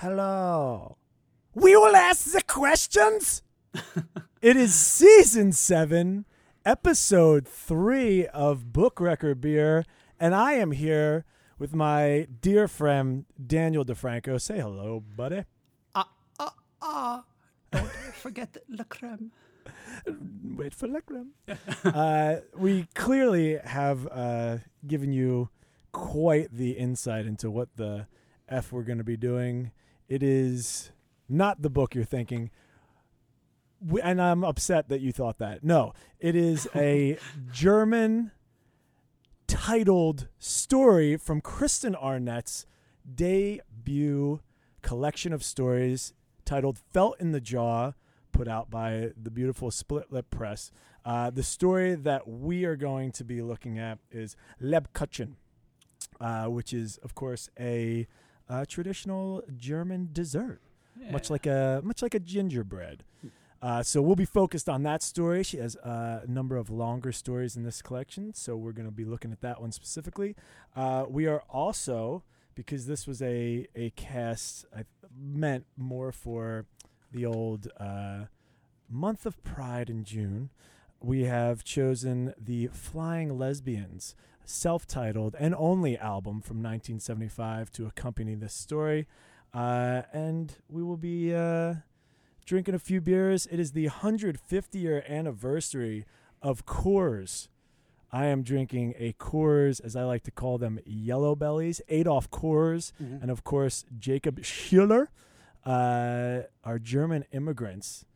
Hello. We will ask the questions. it is season seven, episode three of Book Record Beer, and I am here with my dear friend Daniel DeFranco. Say hello, buddy. Ah, ah, ah. Don't forget the la creme. Wait for la creme. uh, we clearly have uh, given you quite the insight into what the F we're going to be doing. It is not the book you're thinking. We, and I'm upset that you thought that. No, it is a German titled story from Kristen Arnett's debut collection of stories titled Felt in the Jaw, put out by the beautiful Split Lip Press. Uh, the story that we are going to be looking at is Lebkuchen, uh, which is, of course, a, uh traditional German dessert, much like a much like a gingerbread. Uh, so we'll be focused on that story. She has uh, a number of longer stories in this collection, so we're going to be looking at that one specifically. Uh, we are also because this was a a cast I meant more for the old uh, month of Pride in June. We have chosen the Flying Lesbians self-titled and only album from 1975 to accompany this story, uh, and we will be uh, drinking a few beers. It is the 150 year anniversary of Coors. I am drinking a Coors, as I like to call them, Yellow Bellies, Adolph Coors, Mhm. and of course Jacob Schueler, uh, are German immigrants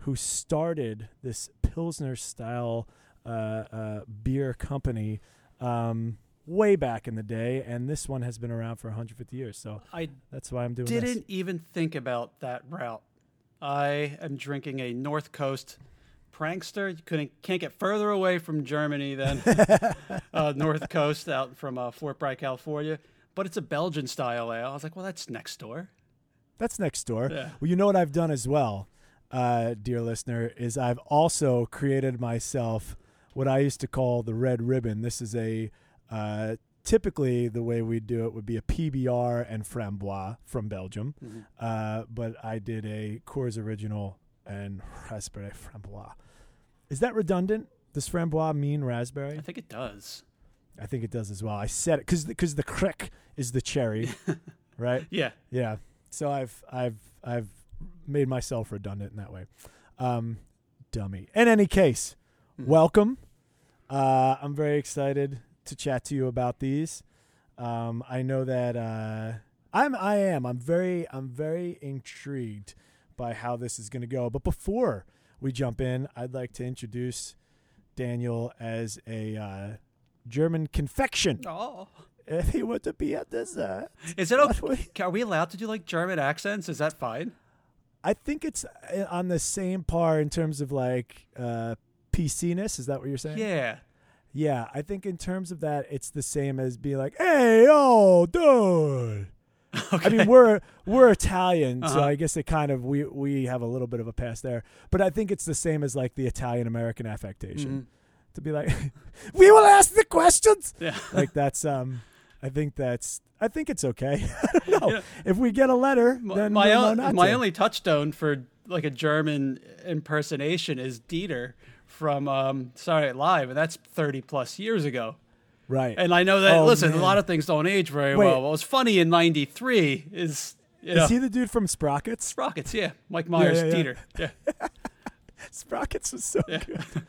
who started this Pilsner style uh, uh, beer company um, way back in the day, and this one has been around for 150 years. So I that's why I'm doing didn't this. even think about that route. I am drinking a North Coast PranQster. You couldn't can't get further away from Germany than uh, North Coast out from uh, Fort Bragg, California. But it's a Belgian style ale. I was like, well, that's next door. That's next door. Yeah. Well, you know what I've done as well, uh, dear listener, is I've also created myself what I used to call the red ribbon. This is a uh, typically the way we do it would be a PBR and framboise from Belgium, Mhm. uh, but I did a Coors Original and raspberry framboise. Is that redundant? Does framboise mean raspberry? I think it does. I think it does as well. I said it because because the kriek is the cherry, right? Yeah. Yeah. So I've I've I've made myself redundant in that way. Um, dummy. In any case, Mhm. welcome. Uh, I'm very excited to chat to you about these. Um, I know that uh, I'm I am I'm very I'm very intrigued by how this is going to go. But before we jump in, I'd like to introduce Daniel as a uh, German confection. Oh. If he were to be a dessert, Is it okay? Are we allowed to do like German accents? Is that fine? I think it's uh, on the same par in terms of like uh, PC-ness. Is that what you're saying? Yeah. Yeah, I think in terms of that, it's the same as being like, "Hey, oh, dude." Okay. I mean, we're we're Italian, so Uh-huh. I guess it kind of we we have a little bit of a pass there. But I think it's the same as like the Italian American affectation Mhm. to be like, "We will ask the questions." Yeah. Like that's um, I think that's I think it's okay. Don't know. Yeah. If we get a letter, My, then my, we'll not my only touchstone for like a German impersonation is Dieter from um, Saturday Night Live, and that's 30 plus years ago. right. And I know that, Oh, listen, man. a lot of things don't age very Wait. well. What was funny in 93 is, you know, Is he the dude from Sprockets? Sprockets, yeah. Mike Myers, yeah, yeah. Dieter. Yeah. Sprockets was so good.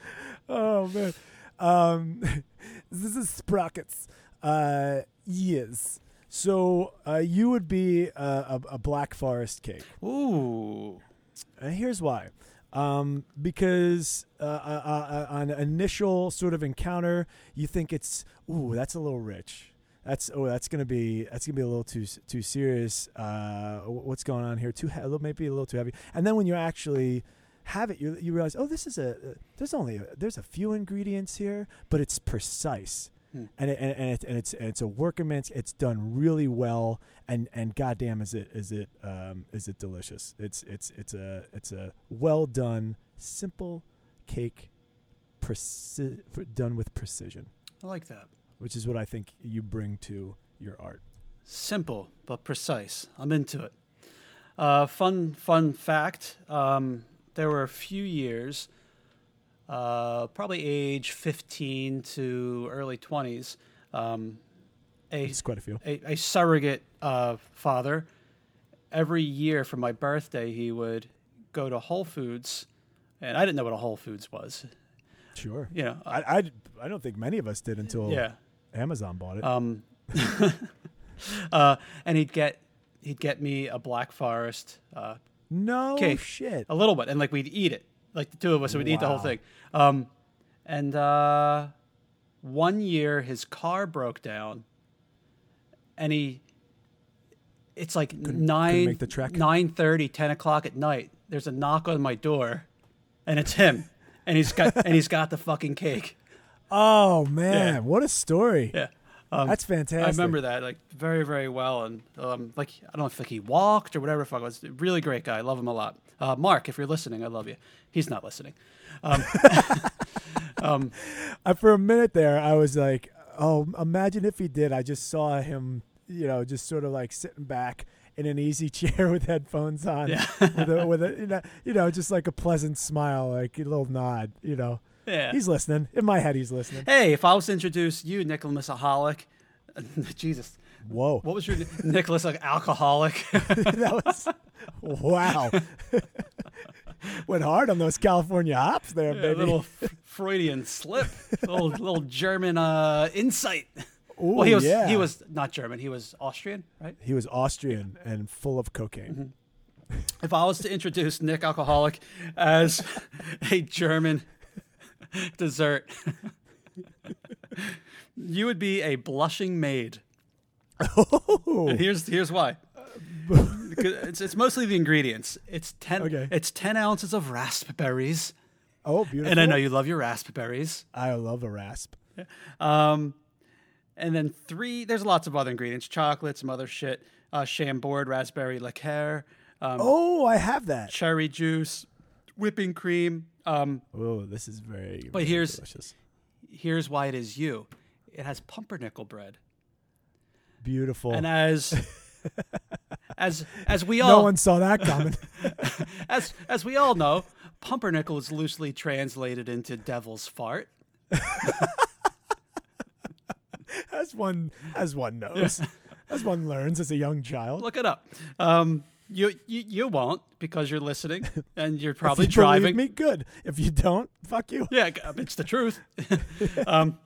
Oh man, um, this is Sprockets. Uh, yes. So uh, you would be a, a, a Black Forest cake. Ooh. And here's why. Um, because uh, uh, uh, on initial sort of encounter, you think it's ooh, that's a little rich. That's oh, that's gonna be that's gonna be a little too too serious. Uh, what's going on here? Too he- maybe a little too heavy. And then when you actually have it, you you realize oh, this is a uh, there's only a, there's a few ingredients here, but it's precise. Hmm. And, it, and, and, it, and it's and it's a workman's. It's done really well, and and goddamn, is it is it um, is it delicious? It's it's it's a it's a well done, simple cake, preci- done with precision, I like that. which is what I think you bring to your art. Simple but precise. I'm into it. Uh, fun fun fact: um, there were a few years, uh, probably age 15 to early 20s, um, a, It's quite a few. a, a surrogate uh, father. Every year for my birthday, he would go to Whole Foods, and I didn't know what a Whole Foods was. Sure. You know, I, I, I don't think many of us did until yeah. Amazon bought it. Um, uh, and he'd get he'd get me a Black Forest, uh, no cake. shit. a little bit, and like we'd eat it, like the two of us so we'd eat the whole thing. Um, and uh, one year his car broke down, and he, it's like couldn't nine make the trek? nine thirty, ten o'clock at night. There's a knock on my door, and it's him, and he's got and he's got the fucking cake. Oh man, Yeah. what a story. Yeah. Um, That's fantastic. I remember that like very very well, and um, like I don't know if like he walked or whatever. Fuck it was really great guy. I love him a lot. Uh, Mark, if you're listening, I love you. He's not listening. Um, um, I, for a minute there, I was like, "Oh, imagine if he did." I just saw him, you know, just sort of like sitting back in an easy chair with headphones on, Yeah. with a, with a, you know, you know, just like a pleasant smile, like a little nod. You know, yeah. he's listening. In my head, he's listening. hey, if I was to introduce you, Nicholas Aholic, Jesus, Whoa, what was your Nicholas like alcoholic? that was wow. Went hard on those California hops there, a baby. little Freudian slip, little little German uh, insight. Ooh, well, he was yeah. he was not German. He was Austrian, right? he was Austrian and full of cocaine. If I was to introduce Nick Alcoholic as a German dessert, you would be a blushing maid. Oh, here's here's why. It's, it's mostly the ingredients. It's ten. Okay. It's ten ounces of raspberries, oh, beautiful. and I know you love your raspberries. I love a rasp. Um, and then three. There's lots of other ingredients: chocolate, some other shit, uh, Chambord raspberry liqueur, um, Oh, I have that. cherry juice, whipping cream. Um, Oh, this is very. But very here's- delicious. here's why it is you. It has pumpernickel bread, beautiful. and as as as we all no one saw that coming. as as we all know, pumpernickel is loosely translated into devil's fart. as one as one knows, as one learns as a young child. Look it up. Um, you, you you won't because you're listening and you're probably you driving. me, good. If you don't, fuck you. Yeah, it's the truth. um,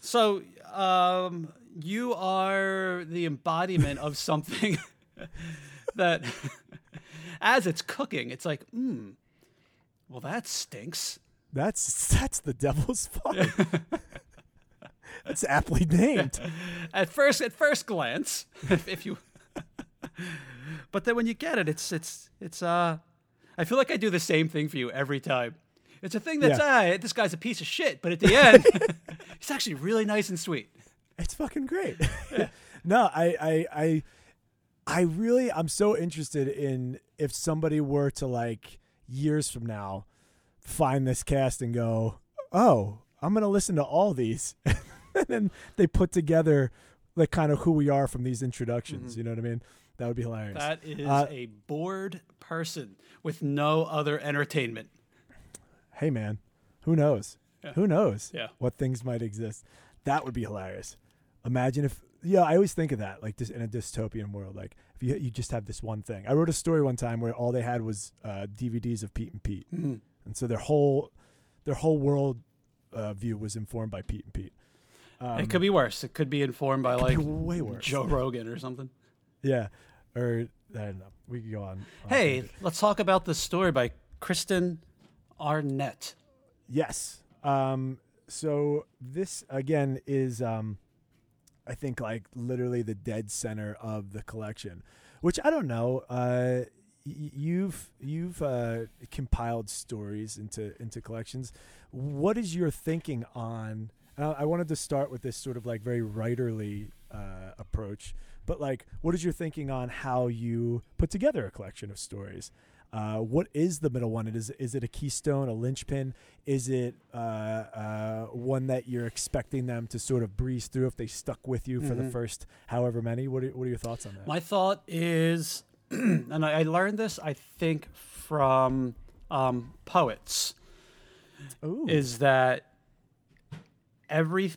so um, you are the embodiment of something that, as it's cooking, it's like, hmm, well, that stinks. That's that's the devil's fart. that's aptly named. At first, at first glance, if, if you, but then when you get it, it's it's it's. Uh, I feel like I do the same thing for you every time. It's a thing that's Yeah. ah, this guy's a piece of shit, but at the end, he's actually really nice and sweet. It's fucking great. no, I, I, I, I really, I'm so interested in if somebody were to like years from now find this cast and go, oh, I'm gonna listen to all these, and then they put together like kind of who we are from these introductions. You know what I mean? That would be hilarious. That is Uh, a bored person with no other entertainment. hey, man, who knows? Yeah. Who knows? Yeah. What things might exist? That would be hilarious. Imagine if, yeah, I always think of that, like this in a dystopian world. Like if you you just have this one thing. I wrote a story one time where all they had was uh, DVDs of Pete and Pete, Mhm. and so their whole their whole world uh, view was informed by Pete and Pete. Um, it could be worse. It could be informed by like way worse. Joe Rogan or something. yeah, or I don't know. We could go on. on Hey, tangent. let's talk about this story by Kristen Arnett. Yes. Um, so this again is, um, I think, like literally the dead center of the collection, which I don't know. Uh, you've you've uh, compiled stories into into collections. What is your thinking on? Uh, I wanted to start with this sort of like very writerly uh, approach, but like, what is your thinking on how you put together a collection of stories? Uh, what is the middle one? It is is it a keystone, a linchpin? Is it uh, uh, one that you're expecting them to sort of breeze through if they stuck with you for the Mhm. first however many? What are, what are your thoughts on that? My thought is and I, I learned this, I think, from um, poets, Ooh. is that every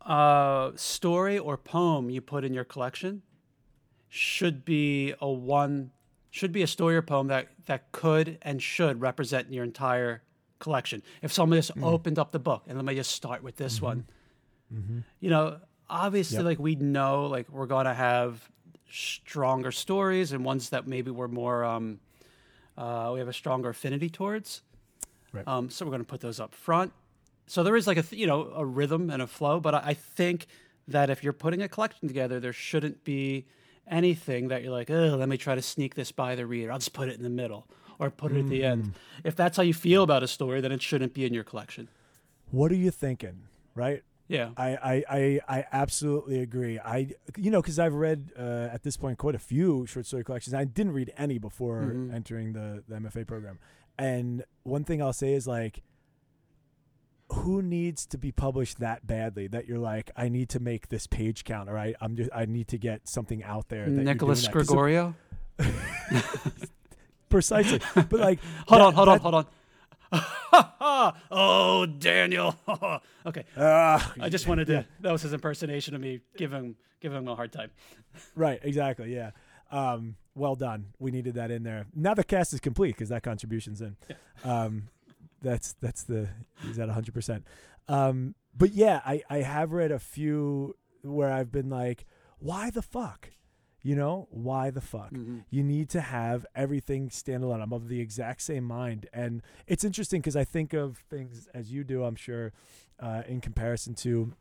uh, story or poem you put in your collection should be a one should be a story or poem that that could and should represent your entire collection. If somebody just opened up the book and let me just start with this one, you know, obviously, Yep. like we know, like we're gonna have stronger stories and ones that maybe we're more um, uh, we have a stronger affinity towards. Right. Um, so we're going to put those up front. So there is like a th- you know a rhythm and a flow, but I, I think that if you're putting a collection together, there shouldn't be anything that you're like, oh, let me try to sneak this by the reader. I'll just put it in the middle or put it at the end. If that's how you feel about a story, then it shouldn't be in your collection. what are you thinking? Right. Yeah. I, I, I, I absolutely agree. I, you know, because I've read uh, at this point quite a few short story collections. I didn't read any before Mhm. entering the, the MFA program. And one thing I'll say is like, who needs to be published that badly that you're like, I need to make this page count, all right? I'm just, I need to get something out there. That Nicholas Gregorio. precisely. But like, Hold that- on, hold on, hold on. oh, Daniel. okay, Ah, I just wanted to. That was his impersonation of me giving giving him a hard time. Right, exactly. Yeah. Um, well done. We needed that in there. Now the cast is complete because that contribution's in. Um, that's that's the he's at hundred percent. Um, but yeah, I I have read a few where I've been like, why the fuck? You know, why the fuck? Mhm. You need to have everything standalone. I'm of the exact same mind, and it's interesting because I think of things as you do. I'm sure, uh, in comparison to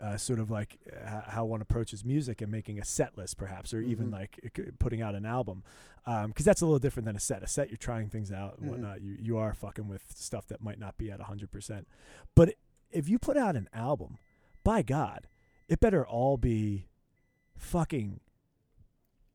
uh, sort of like uh, how one approaches music and making a set list, perhaps, or even Mhm. like putting out an album, because that's a little different than a set. A set, you're trying things out and Mhm. whatnot. You you are fucking with stuff that might not be at hundred percent. But if you put out an album, by God, it better all be fucking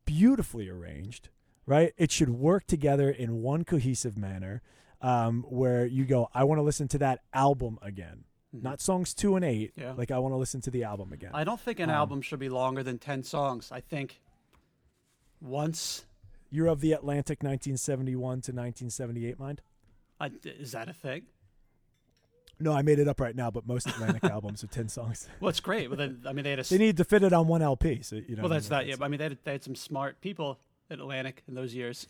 beautifully arranged, right? It should work together in one cohesive manner, um, where you go, I want to listen to that album again Mhm. not songs two and eight. Yeah. Like I want to listen to the album again. I don't think an Um, album should be longer than ten songs. I think once. You're of the Atlantic 1971 to 1978 mind. I, is that a thing? No, I made it up right now, but most Atlantic albums are ten songs. Well, it's great. But then, I mean, they had a. They need to fit it on one LP. So you know. well, that's mean? that. Yeah, but I mean, they had, they had some smart people at Atlantic in those years.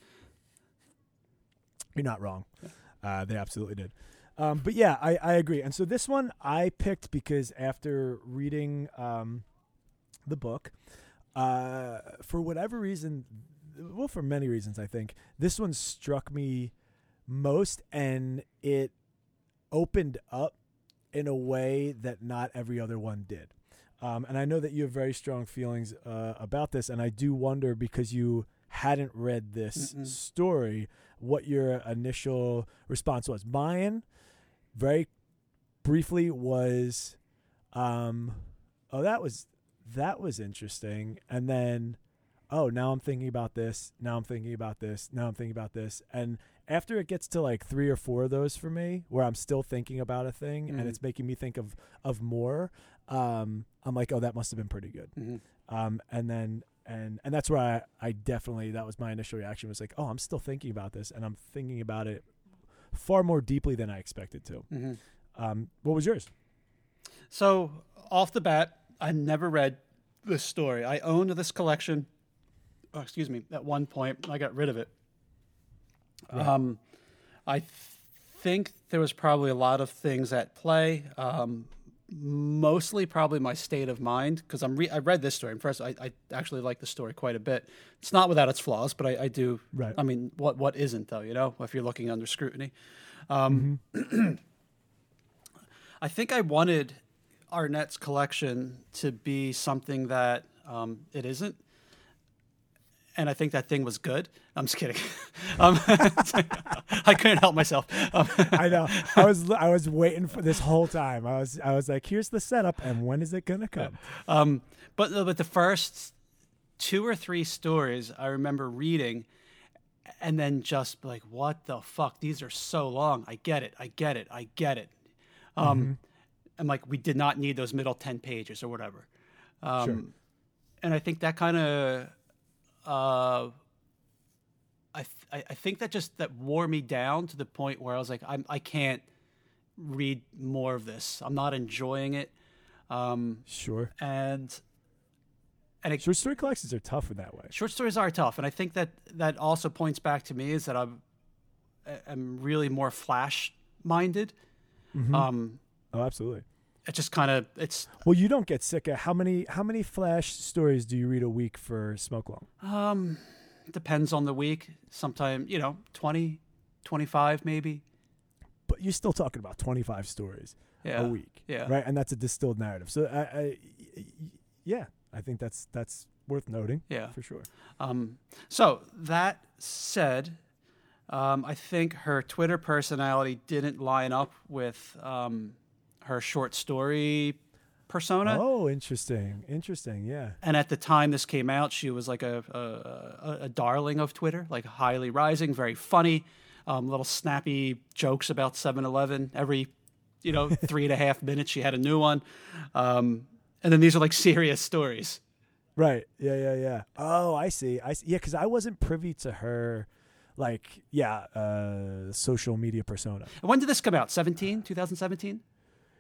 You're not wrong. Uh, they absolutely did. Um, but yeah, I, I agree. And so this one I picked because after reading um, the book, uh, for whatever reason, well, for many reasons, I think this one struck me most, and it opened up in a way that not every other one did. Um, and I know that you have very strong feelings uh, about this, and I do wonder because you hadn't read this Mm-mm. story, what your initial response was. Mine, very briefly, was, um, oh, that was that was interesting, and then, oh, now I'm thinking about this. Now I'm thinking about this. Now I'm thinking about this, and after it gets to like three or four of those for me, where I'm still thinking about a thing Mhm. and it's making me think of of more, um, I'm like, oh, that must have been pretty good. Mhm. Um, and then and and that's where I, I definitely that was my initial reaction was like, oh, I'm still thinking about this, and I'm thinking about it far more deeply than I expected to. Mhm. Um, what was yours? So off the bat, I never read this story. I owned this collection. Oh, excuse me. At one point, I got rid of it. Right. Um, I th- think there was probably a lot of things at play. Um, mostly, probably my state of mind because I'm re- I read this story. First, I, I actually like the story quite a bit. It's not without its flaws, but I, I do. Right. I mean, what what isn't though? You know, if you're looking under scrutiny. Um, I think I wanted Arnett's collection to be something that um, it isn't. And I think that thing was good. I'm just kidding. um, I couldn't help myself. Um, I know. I was I was waiting for this whole time. I was I was like, here's the setup, and when is it gonna come? um, but but the first two or three stories I remember reading, and then just like, what the fuck? These are so long. I get it. I get it. I get it. Um, And like, we did not need those middle ten pages or whatever. Um, Sure. And I think that kind of uh, I, th- I think that just that wore me down to the point where I was like, I'm I can't read more of this. I'm not enjoying it. Um, Sure. and and it, Short story collections are tough in that way. short stories are tough, and I think that that also points back to me is that I'm I'm really more flash minded. Mm-hmm. Um, Oh, absolutely. It just kind of it's Well, you don't get sick of how many how many flash stories do you read a week for SmokeLong? um depends on the week. Sometimes you know 20, 25 maybe. But you're still talking about 25 stories Yeah, a week, yeah. right? And that's a distilled narrative. So I, I yeah, I think that's that's worth noting yeah. for sure. Um, so that said, um, I think her Twitter personality didn't line up with um, her short story persona. Oh, interesting, interesting. Yeah, And at the time this came out, she was like a a, a, a darling of Twitter, like highly rising, very funny, um, little snappy jokes about 7-Eleven. Every, you know, three and a half minutes she had a new one. Um, and then these are like serious stories. right. Yeah, yeah, yeah. Oh, I see. I see. Yeah, because I wasn't privy to her, like, yeah, uh, social media persona. When did this come out? 17, 2017?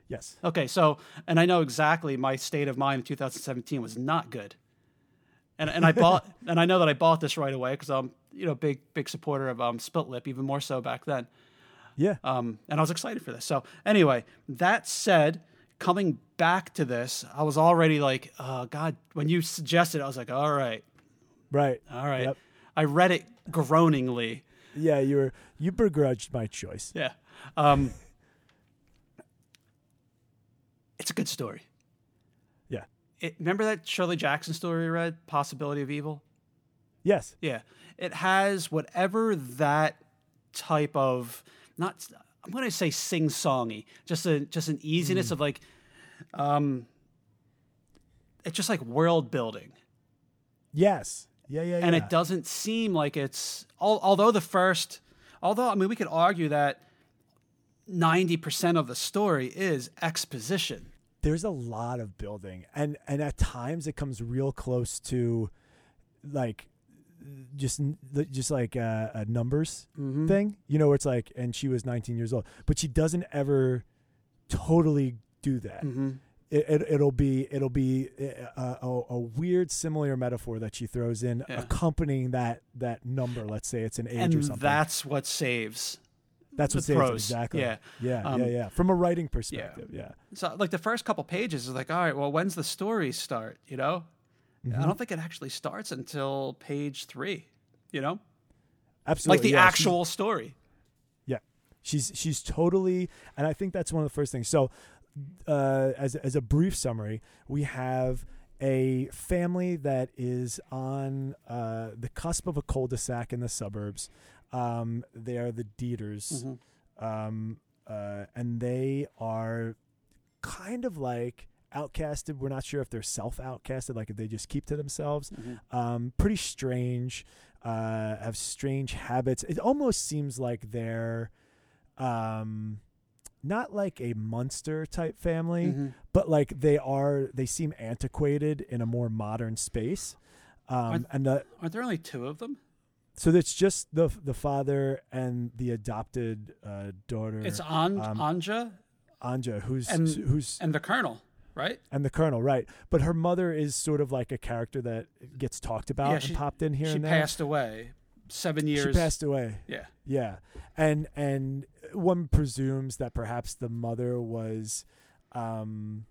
Yes. Okay, so and I know exactly my state of mind in 2017 was not good, and and I bought and I know that I bought this right away because I'm you know big big supporter of um, Split Lip even more so back then, Yeah. um, and I was excited for this. So anyway, that said, coming back to this, I was already like, oh God, when you suggested, I was like, all right, Right. all right. Yep. I read it groaningly. Yeah, you were you begrudged my choice. Yeah. Um, it's a good story. Yeah. It, remember that Shirley Jackson story we read, Possibility of Evil? Yes. Yeah. It has whatever that type of not I'm going to say sing-songy, just a just an easiness of like um it's just like world building. Yes. Yeah, yeah, yeah. and it doesn't seem like it's al- although the first although i mean we could argue that 90% of the story is exposition there's a lot of building and and at times it comes real close to like just just like a, a numbers Mhm. thing you know where it's like and she was 19 years old but she doesn't ever totally do that Mhm. it, it, it'll be it'll be a, a, a weird similar metaphor that she throws in Yeah. accompanying that that number let's say it's an age and or something that's what saves that's what saves it, exactly. Yeah. yeah Um, yeah. Yeah from a writing perspective yeah, so like the first couple pages is like all right well when's the story start you know? Mm-hmm. i don't think it actually starts until page three you know? Absolutely like the yeah, actual story. Yeah, she's she's totally, and I think that's one of the first things. So, uh, as as a brief summary, we have a family that is on uh, the cusp of a cul-de-sac in the suburbs. Um, they are the Dieters, Mhm. um, uh, and they are kind of like outcasted. We're not sure if they're self-outcasted, like if they just keep to themselves Mhm. um, pretty strange, uh, have strange habits. It almost seems like they're um, not like a monster type family, Mhm. but like they are. They seem antiquated in a more modern space. Um, Aren't- and the, aren't there only two of them so it's just the the father and the adopted uh, daughter, it's An- um, anja Anja, who's and- who's and the colonel right and the colonel, right? But her mother is sort of like a character that gets talked about Yeah, and she- popped in here she and there. passed away seven years She passed away. yeah Yeah, and and one presumes that perhaps the mother was, um,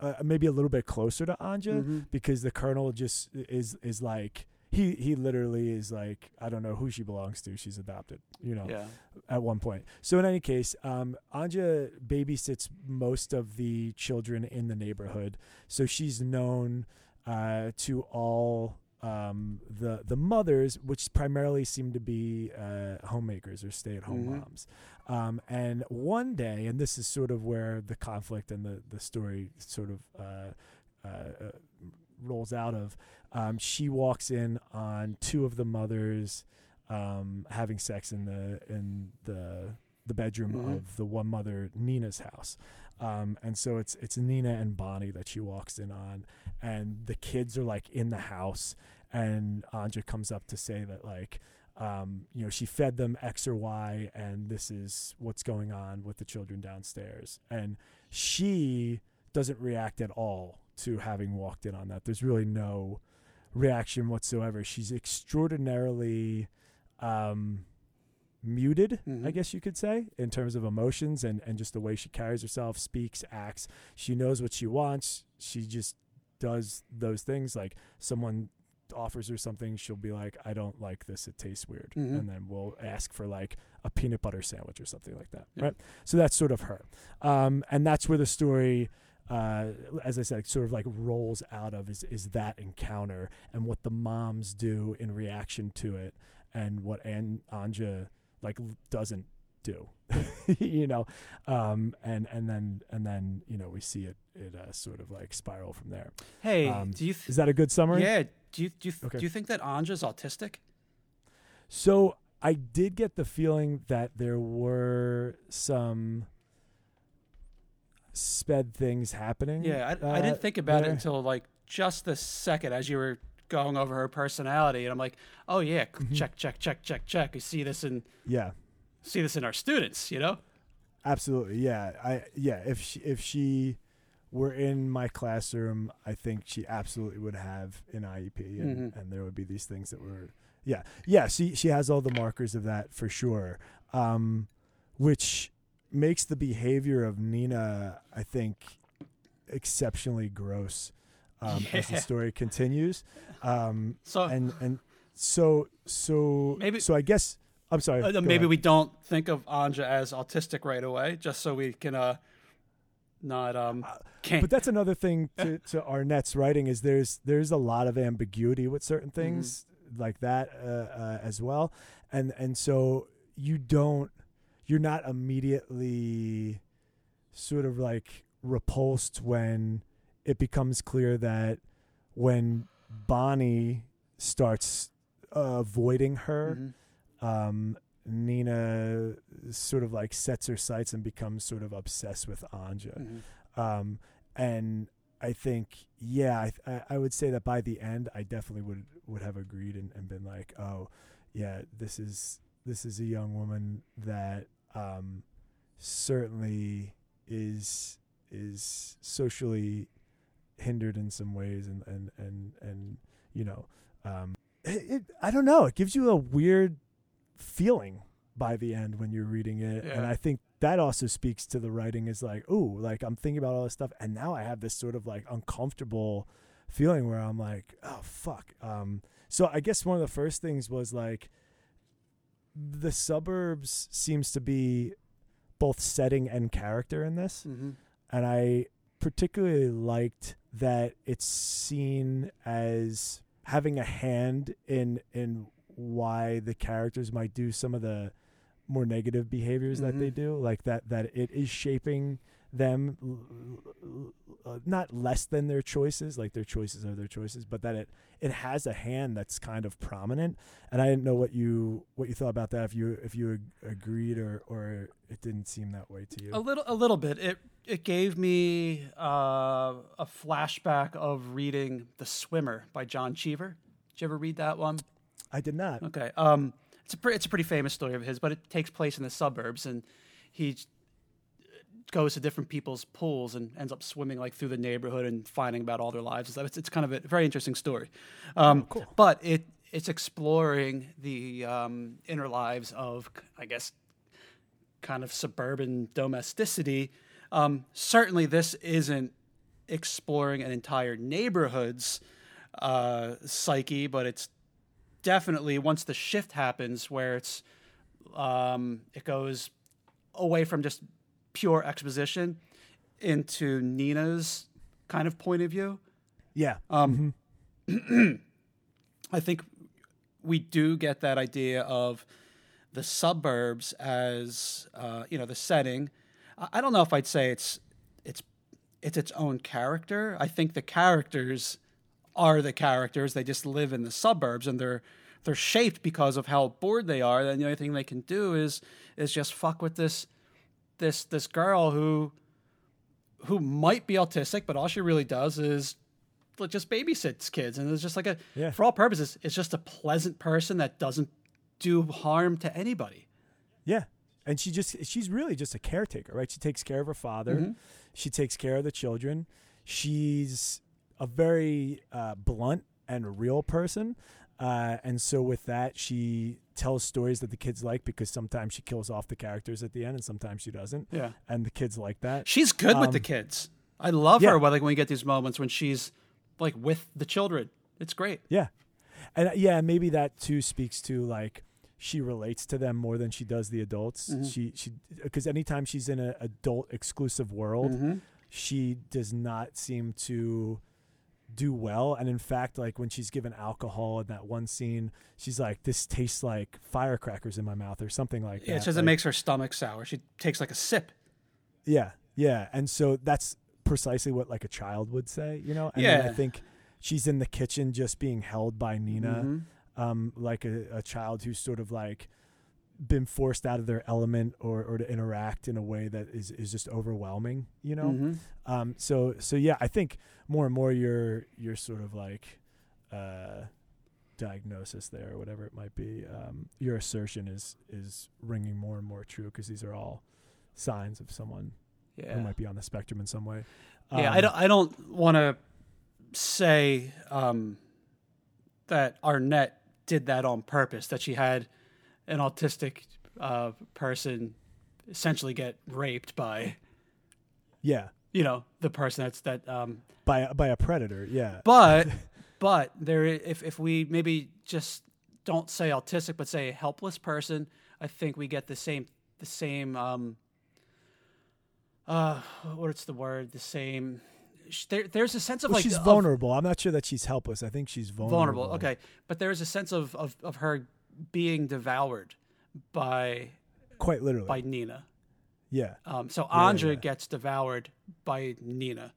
uh, maybe a little bit closer to Anja Mhm. because the colonel just is is like he he literally is like I don't know who she belongs to. She's adopted, you know, yeah at one point. So in any case, um, Anja babysits most of the children in the neighborhood, so she's known uh, to all um, the the mothers, which primarily seem to be uh, homemakers or stay at home Mhm. moms. Um, and one day, and this is sort of where the conflict and the the story sort of uh, uh, uh, rolls out of. Um, she walks in on two of the mothers um, having sex in the in the the bedroom Mhm. of the one mother Nina's house. Um, and so it's it's Nina and Bonnie that she walks in on, and the kids are like in the house, and Anja comes up to say that like um, you know she fed them X or Y, and this is what's going on with the children downstairs, and she doesn't react at all to having walked in on that. There's really no reaction whatsoever. She's extraordinarily um, muted, I Mhm. guess you could say, in terms of emotions and, and just the way she carries herself, speaks, acts. She knows what she wants. She just does those things. Like someone offers her something, she'll be like, I don't like this. It tastes weird. Mhm. And then we'll ask for like a peanut butter sandwich or something like that. Yeah. Right. So that's sort of her. Um, and that's where the story uh, as I said, sort of like rolls out of is is that encounter and what the moms do in reaction to it, and what An- Anja like doesn't do, you know, um, and and then and then you know we see it it uh, sort of like spiral from there. Hey, Um, do you? Th- Is that a good summary? yeah. Do you do you, th- Okay. do you think that Anja's autistic? So I did get the feeling that there were some sped things happening. Yeah, I, I uh, didn't think about there. it until like just the second as you were going over her personality, and I'm like, oh yeah, Mhm. check, check, check, check, check. You see this in Yeah. see this in our students, you know? Absolutely, yeah. I yeah. If she if she were in my classroom, I think she absolutely would have an IEP, and, Mhm. and there would be these things that were yeah yeah. She she has all the markers of that for sure, um, which makes the behavior of Nina, I think, exceptionally gross um, as the story continues. Um, So and and so so Maybe- so I guess I'm sorry. uh, maybe ahead. we don't think of Anja as autistic right away, just so we can uh not um Uh, can't. but that's another thing to, to Arnett's writing is there's there's a lot of ambiguity with certain Mm-hmm. things like that uh, uh, as well, and and so you don't you're not immediately sort of like repulsed when it becomes clear that when Bonnie starts uh, avoiding her, Mhm. um, Nina sort of like sets her sights and becomes sort of obsessed with Anja. Mhm. Um, and I think, yeah, I, I, I would say that by the end, I definitely would would have agreed and, and been like, oh, yeah, this is this is a young woman that um, certainly is is socially hindered in some ways, and and and and you know, um, it, it, I don't know, it gives you a weird feeling by the end when you're reading it, and I think that also speaks to the writing is like, oh, like I'm thinking about all this stuff, and now I have this sort of like uncomfortable feeling where I'm like, oh fuck. Um, so I guess one of the first things was like, the suburbs seems to be both setting and character in this, Mhm. and I particularly liked that it's seen as having a hand in in why the characters might do some of the more negative behaviors that they Mhm. do like that that it is shaping them uh, not less than their choices like their choices are their choices but that it it has a hand that's kind of prominent and i didn't know what you what you thought about that if you if you ag- agreed or or it didn't seem that way to you A little, a little bit. It it gave me uh, a flashback of reading *The Swimmer* by John Cheever. Did you ever read that one? i did not Okay. Um, it's a pre- it's a pretty famous story of his, but it takes place in the suburbs, and he goes to different people's pools and ends up swimming like through the neighborhood and finding about all their lives. stuff. It's, it's kind of a very interesting story. Um, cool. But it it's exploring the um, inner lives of, I guess, kind of suburban domesticity. Um, certainly, this isn't exploring an entire neighborhood's uh, psyche, but it's definitely once the shift happens where it's um, it goes away from just pure exposition into Nina's kind of point of view. yeah Um, I think we do get that idea of the suburbs as uh, you know the setting. I I don't know if I'd say it's it's it's its own character. I think the characters are the characters. They just live in the suburbs and they're they're shaped because of how bored they are. And the only thing they can do is is just fuck with this this this girl who who might be autistic, but all she really does is just babysits kids, and it's just like a Yeah. for all purposes, it's just a pleasant person that doesn't do harm to anybody. Yeah. And she just she's really just a caretaker, right? She takes care of her father. Mhm. She takes care of the children. She's a very uh, blunt and real person. Uh, and so with that, she tells stories that the kids like because sometimes she kills off the characters at the end and sometimes she doesn't. Yeah. And the kids like that. She's good with the Um, kids. I love yeah. her when like when we get these moments when she's like with the children. It's great. Yeah. And uh, yeah, maybe that too speaks to like she relates to them more than she does the adults. Mhm. She she because anytime she's in an adult exclusive world, Mhm. she does not seem to do well and in fact like when she's given alcohol in that one scene she's like this tastes like firecrackers in my mouth or something like Yeah, that it says it makes her stomach sour. She takes like a sip. yeah yeah and so that's precisely what like a child would say you know and then i think she's in the kitchen just being held by nina Mhm. um, like a, a child who's sort of like been forced out of their element or, or to interact in a way that is, is just overwhelming, you know? Mhm. Um, so, so yeah, I think more and more your, your sort of like, uh, diagnosis there or whatever it might be, um, your assertion is, is ringing more and more true because these are all signs of someone Yeah. who might be on the spectrum in some way. Yeah, I Um, don't. I don't want to say um, that Arnett did that on purpose. That she had an autistic uh, person essentially get raped by Yeah. you know the person that's that. Um, By, a- by a predator. Yeah. but but there, if if we maybe just don't say autistic, but say helpless person, I think we get the same the same. Um, uh, what's the word? The same. There, there's a sense of Well, like she's of- vulnerable. I'm not sure that she's helpless. I think she's vulnerable. vulnerable. Okay, but there is a sense of, of, of her being devoured by Quite literally. by Nina. yeah. Um, so Yeah, Anja yeah. gets devoured by Nina.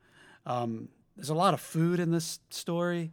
Um, there's a lot of food in this story.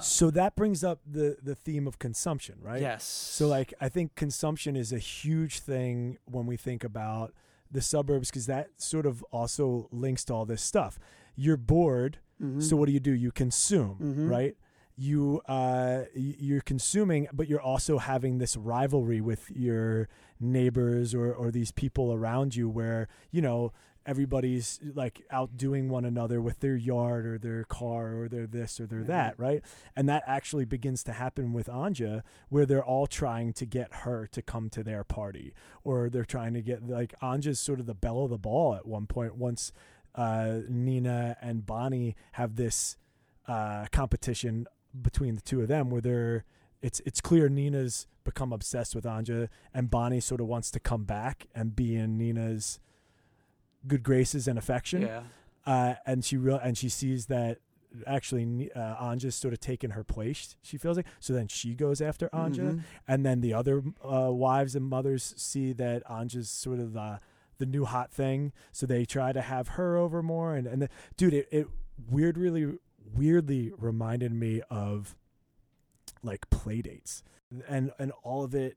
So that brings up the the theme of consumption, right? Yes. So like I think consumption is a huge thing when we think about the suburbs because that sort of also links to all this stuff. You're bored, Mhm. so what do you do? You consume, Mhm. right? You uh you're consuming, but you're also having this rivalry with your neighbors or or these people around you where, you know, everybody's like outdoing one another with their yard or their car or their this or their that, right? And that actually begins to happen with Anja, where they're all trying to get her to come to their party, or they're trying to get like Anja's sort of the belle of the ball at one point. Once uh, Nina and Bonnie have this uh, competition between the two of them, where they're it's it's clear Nina's become obsessed with Anja, and Bonnie sort of wants to come back and be in Nina's good graces and affection yeah. uh, and she real and she sees that actually uh, Anja's sort of taken her place. She feels like so. Then she goes after Anja, Mhm. and then the other uh, wives and mothers see that Anja's sort of the the new hot thing, so they try to have her over more. And and the, dude, it, it weird really weirdly reminded me of like play dates, and and all of it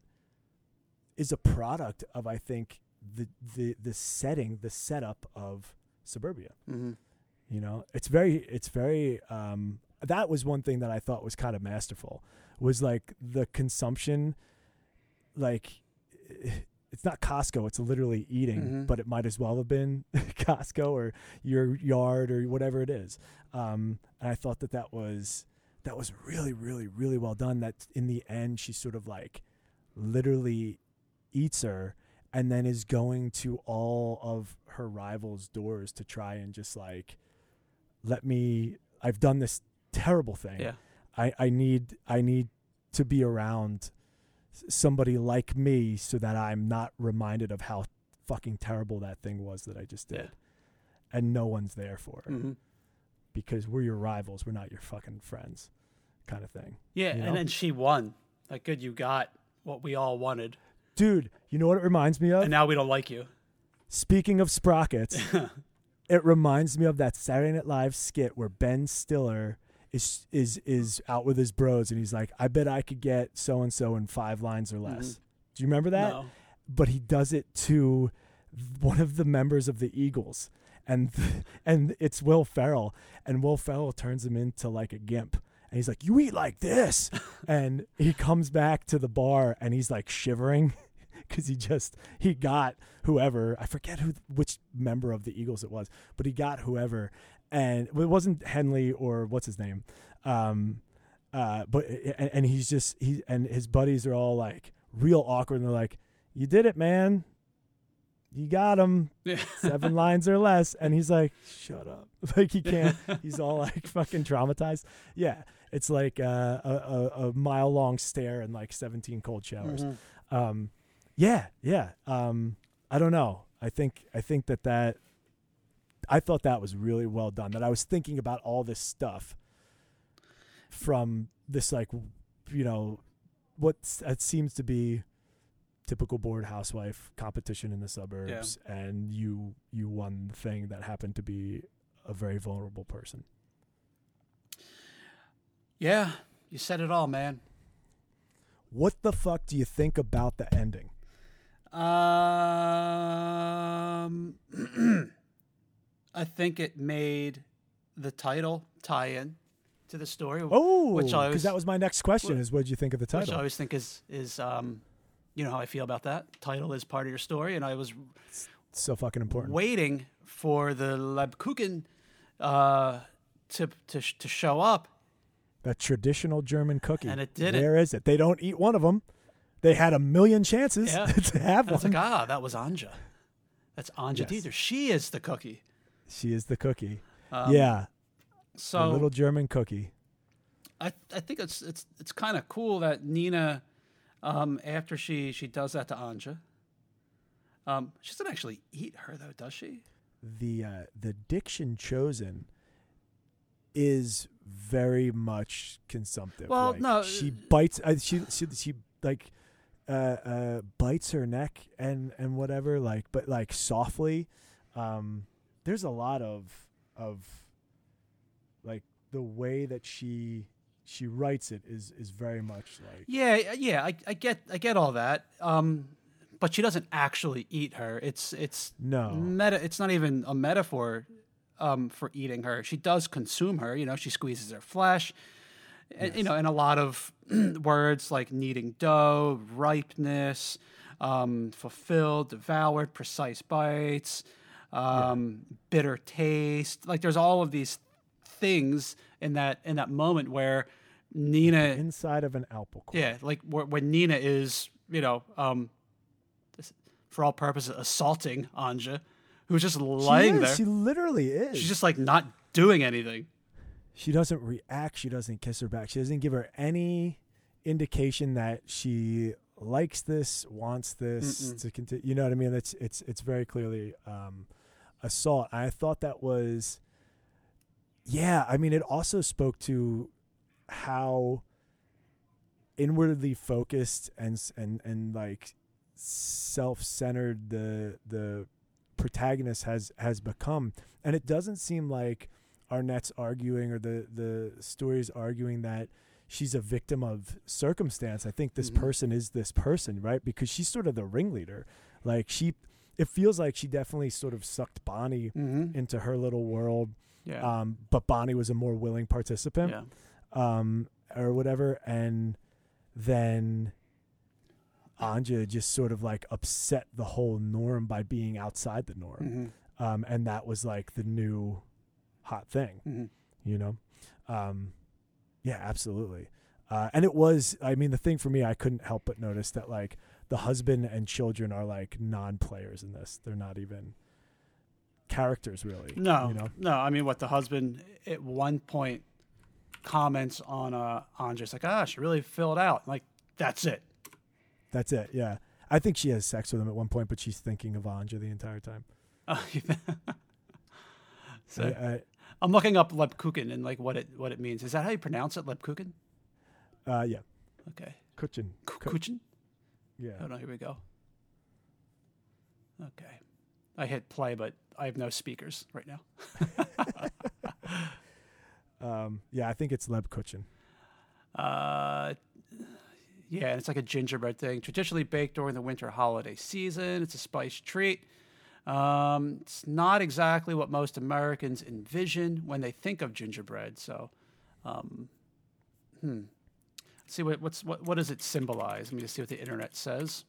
is a product of I think the the the setting, the setup of suburbia Mhm. you know it's very it's very um that was one thing that i thought was kind of masterful was like the consumption like it's not costco it's literally eating Mhm. but it might as well have been costco or your yard or whatever it is um and i thought that that was that was really really really well done that in the end she sort of like literally eats her and then is going to all of her rivals doors to try and just like let me I've done this terrible thing. Yeah. I I need I need to be around somebody like me so that I'm not reminded of how fucking terrible that thing was that I just did. Yeah. And no one's there for it Mhm. because we're your rivals, we're not your fucking friends kind of thing. Yeah, You know? and then she won. Like, good, you got what we all wanted, Dude, you know what it reminds me of? and now we don't like you. Speaking of sprockets, it reminds me of that Saturday Night Live skit where Ben Stiller is is is out with his bros and he's like, "I bet I could get so and so in five lines or less." Mhm. Do you remember that? No. But he does it to one of the members of the Eagles, and and it's Will Ferrell, and Will Ferrell turns him into like a gimp, and he's like, "You eat like this," and he comes back to the bar, and he's like shivering because he just he got whoever I forget who which member of the Eagles it was, but he got whoever, and it wasn't Henley or what's his name, um, uh, but and, and he's just he and his buddies are all like real awkward, and they're like, "You did it, man." You got him Yeah. seven lines or less, and he's like, "Shut up!" Like he can't. He's all like fucking traumatized. Yeah, it's like uh, a, a a mile long stare and like seventeen cold showers. Mhm. Um, yeah, yeah. Um, I don't know. I think I think that that I thought that was really well done. That I was thinking about all this stuff from this like you know what it seems to be typical board housewife competition in the suburbs and you you won the thing that happened to be a very vulnerable person Yeah, you said it all, man. what the fuck do you think about the ending Um, I think it made the title tie in to the story. oh Which I because that was my next question wh- is what did you think of the title? which I always think is is um, you know how I feel about that. Title is part of your story, and I was so fucking important waiting for the Lebkuchen uh, to to to show up, that traditional german cookie and it did it. Where is it they don't eat one of them they had a million chances Yeah. to have I was one like, ah, that was Anja. That's Anja Yes. Dieter. She is the cookie. She is the cookie Um, yeah So the little german cookie I I think it's it's it's kind of cool that Nina, um, after she she does that to Anja, um, she doesn't actually eat her though, does she? the uh, the diction chosen is very much consumptive. Well, Like, no, she uh, bites. Uh, she she she like uh, uh, bites her neck and and whatever. Like, but like softly. Um, there's a lot of of like the way that she she writes it is is very much like Yeah, yeah, I, I get I get all that. Um, but she doesn't actually eat her. It's it's no. meta. It's not even a metaphor um, for eating her. She does consume her. You know, she squeezes her flesh. And, You know, and a lot of words like kneading dough, ripeness, um, fulfilled, devoured, precise bites, um, bitter taste. Like there's all of these things in that in that moment where Nina Inside of an apple core. yeah, like wh- when Nina is, you know, um, for all purposes, assaulting Anja, who's just She lying is, there. She literally is. She's just like not doing anything. she doesn't react she doesn't kiss her back she doesn't give her any indication that she likes this wants this Mm-mm. to continue you know what i mean it's it's it's very clearly um assault i thought that was yeah i mean it also spoke to how inwardly focused and and and like self-centered the the protagonist has has become and it doesn't seem like Arnett's arguing or the the story's arguing that she's a victim of circumstance. I think this Mhm. person is this person, right? Because she's sort of the ringleader. Like she it feels like she definitely sort of sucked Bonnie Mm-hmm. into her little world. Yeah. Um, but Bonnie was a more willing participant yeah. um, or whatever, and then Anja just sort of like upset the whole norm by being outside the norm, Mm-hmm. um, and that was like the new hot thing, Mm-hmm. you know. Um, yeah, absolutely. Uh, and it was, I mean, the thing for me, I couldn't help but notice that like the husband and children are like non-players in this. They're not even characters, really. No, you know. no. I mean, what the husband at one point comments on uh, Anja's like, ah, she really filled out. Like that's it. That's it. Yeah. I think she has sex with him at one point, but she's thinking of Anja the entire time. so I, I'm looking up Lebkuchen and like what it what it means. Is that how you pronounce it, Lebkuchen? uh, yeah. Okay, Kuchen. Ku- Kuchen. Yeah. Oh no, here we go. Okay, I hit play, but I have no speakers right now. Um, yeah, I think it's Leb Kuchen. Uh, yeah, and it's like a gingerbread thing, traditionally baked during the winter holiday season. It's a spice treat. Um, it's not exactly what most Americans envision when they think of gingerbread. So, um, hmm. See what what's what what does it symbolize? Let me just see what the internet says.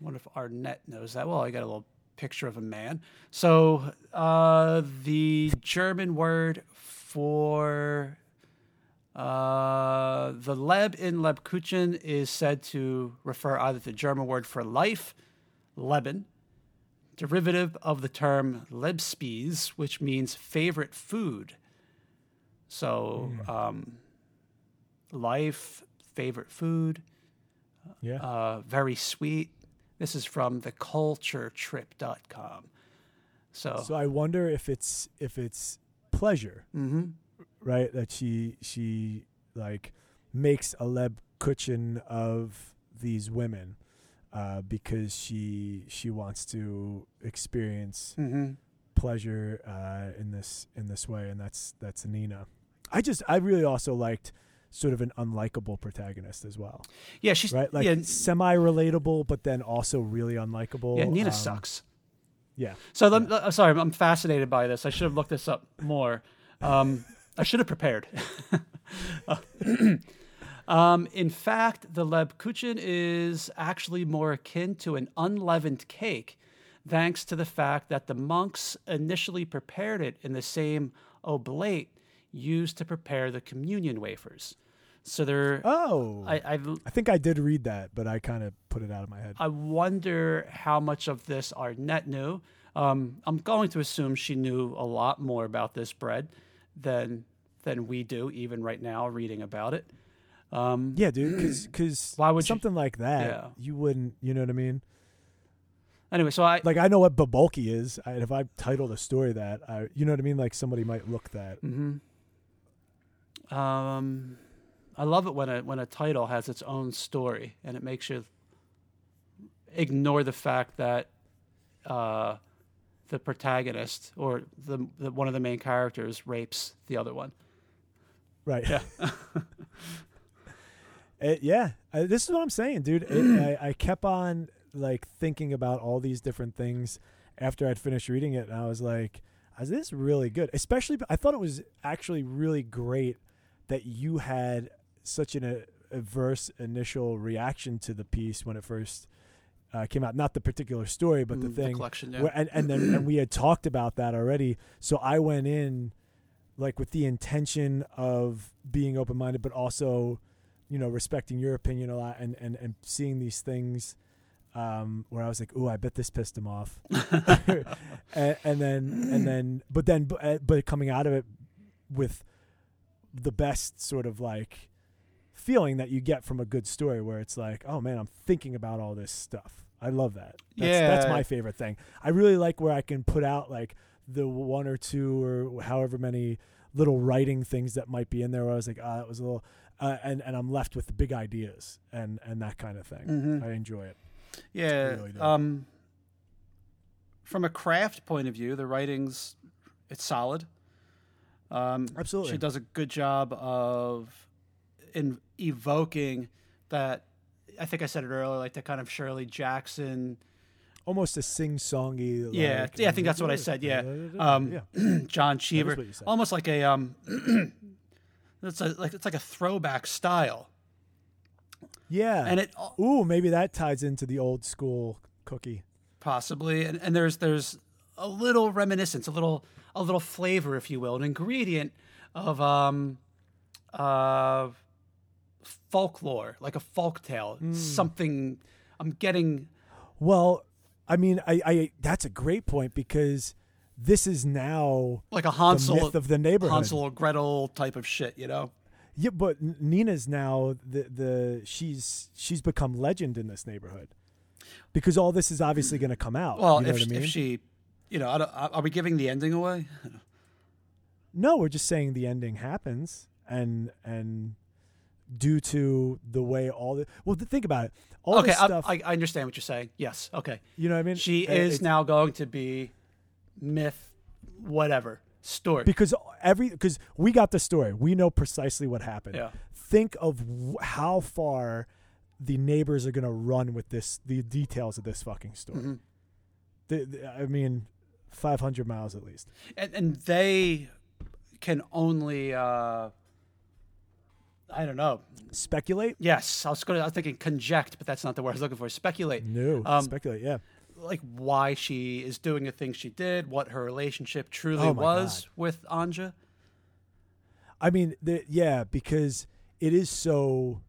What if our net knows that? Well, I got a little picture of a man. So uh, the German word for uh, the Leb in Lebkuchen is said to refer either to the German word for life, Leben, derivative of the term Lebspies, which means favorite food. So, um, life, favorite food, Yeah. uh, very sweet. This is from theculturetrip.com. So, so I wonder if it's if it's pleasure, mhm. right? That she she like makes a leb kuchen of these women uh, because she she wants to experience Mhm. pleasure uh, in this in this way, and that's that's Nina. I just I really also liked sort of an unlikable protagonist as well, yeah, she's right? Like yeah, semi relatable, but then also really unlikable. yeah, Nina Um, sucks. Yeah, So let, uh, sorry, I'm fascinated by this. I should have looked this up more. Um, I should have prepared. um, in fact, the Lebkuchen is actually more akin to an unleavened cake, thanks to the fact that the monks initially prepared it in the same oblate used to prepare the communion wafers. So they're. Oh, I, I, I think I did read that, but I kind of put it out of my head. I wonder how much of this Arnett knew. Um, I'm going to assume she knew a lot more about this bread than than we do, even right now, reading about it. Um, Yeah, dude, because Why would you- something like that Yeah. you wouldn't, you know what I mean? Anyway, so I Like I know what Babolki is. I, if I titled a story that, I, you know what I mean? Like somebody might look that. mhm. Um, I love it when a when a title has its own story and it makes you ignore the fact that uh, the protagonist or the, the one of the main characters rapes the other one. Right. Yeah. It- yeah. Uh, this is what I'm saying, dude. It, I, I kept on like thinking about all these different things after I'd finished reading it, and I was like, "Is this really good?" Especially, I thought it was actually really great that you had such an uh, adverse initial reaction to the piece when it first uh, came out. Not the particular story, but the Mm, thing. collection, yeah. Where- and and then and we had talked about that already. So I went in like with the intention of being open minded, but also, you know, respecting your opinion a lot and and and seeing these things. Um, where I was like, "Ooh, I bet this pissed him off," and, and then and then, but then, but, uh, but coming out of it with the best sort of like feeling that you get from a good story, where it's like, "Oh man, I'm thinking about all this stuff." I love that. That's, that's my favorite thing. I really like where I can put out like the one or two or however many little writing things that might be in there. Where I was like, ah, that was a little, uh, and and I'm left with the big ideas and and that kind of thing. Mhm. I enjoy it. Yeah. really um, from a craft point of view, the writing's it's solid. Um, Absolutely. she does a good job of in evoking that. I think I said it earlier, like the kind of Shirley Jackson, Almost a sing songy. Yeah, yeah, I think that's what I said, yeah. Um, yeah. John Cheever, what you said. almost like a um, it's a, like it's like a throwback style, Yeah. and it Ooh, maybe that ties into the old school cookie. possibly and, and there's there's a little reminiscence a little a little flavor if you will an ingredient of um uh folklore like a folk tale Hmm. something i'm getting Well, I mean, I, I that's a great point because this is now like a the hansel myth of the neighborhood. hansel or gretel type of shit you know Yeah, but Nina's now the the she's she's become legend in this neighborhood because all this is obviously going to come out. well you know if, what I mean? if she you know I don't, are we giving the ending away no, we're just saying the ending happens, and and due to the way all the well, think about it. All okay stuff, I, I understand what you're saying yes okay you know what I mean? she Uh, is now going to be myth whatever story because every because we got the story, we know precisely what happened. yeah think of w- how far the neighbors are gonna run with this the details of this fucking story. Mhm. The- the- I mean, five hundred miles at least. and, and they can only uh I don't know. Speculate? Yes, I was going to I was thinking conject, but that's not the word I was looking for. Speculate. No, Um, speculate. Yeah. Like why she is doing the things she did, what her relationship truly Oh was God. with Anja. I mean, the, yeah, because it is so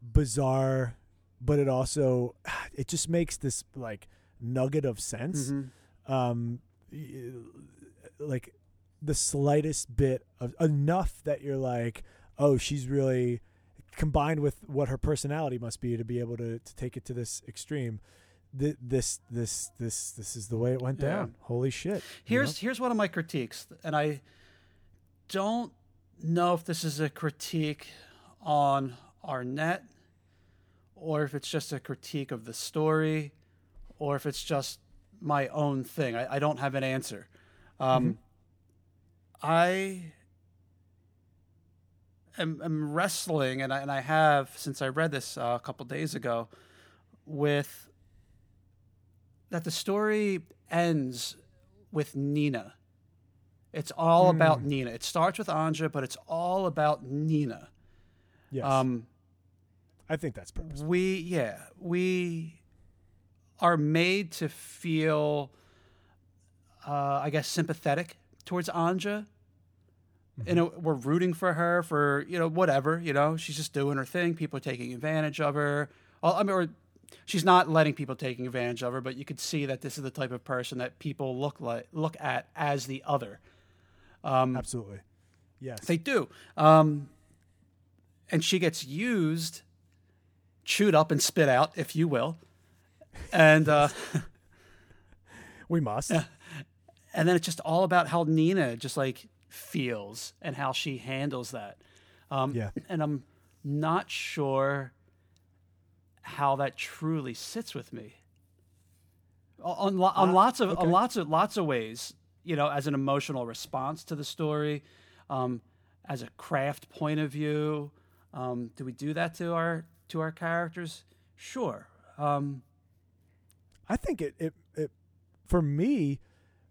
bizarre, but it also it just makes this like nugget of sense. Mhm. Um, like the slightest bit of enough that you're like, oh, she's really combined with what her personality must be to be able to, to take it to this extreme. Th- This this this this is the way it went Yeah. down. Holy shit! you know? Here's here's one of my critiques, and I don't know if this is a critique on Arnett, or if it's just a critique of the story, or if it's just my own thing. I, I don't have an answer. Um, I am, am wrestling, and I, and I have since I read this uh, a couple days ago, with that the story ends with Nina. It's all about Nina. It starts with Anja, but it's all about Nina. yes, Um, I think that's purposeful. we, yeah, we are made to feel, uh, I guess, sympathetic towards Anja. You know, we're rooting for her for you know whatever. You know, she's just doing her thing. People are taking advantage of her. I mean, or she's not letting people taking advantage of her, but you could see that this is the type of person that people look like look at as the other. Um, Absolutely. Yes. they do. Um, and she gets used, chewed up and spit out, if you will. And uh, we must. and then it's just all about how Nina just like feels and how she handles that. Um, Yeah. And I'm not sure how that truly sits with me. On, lo- on Uh, lots of okay. on lots of lots of ways, you know, as an emotional response to the story, um, as a craft point of view. Um, do we do that to our to our characters? Sure. Um, I think it, it it for me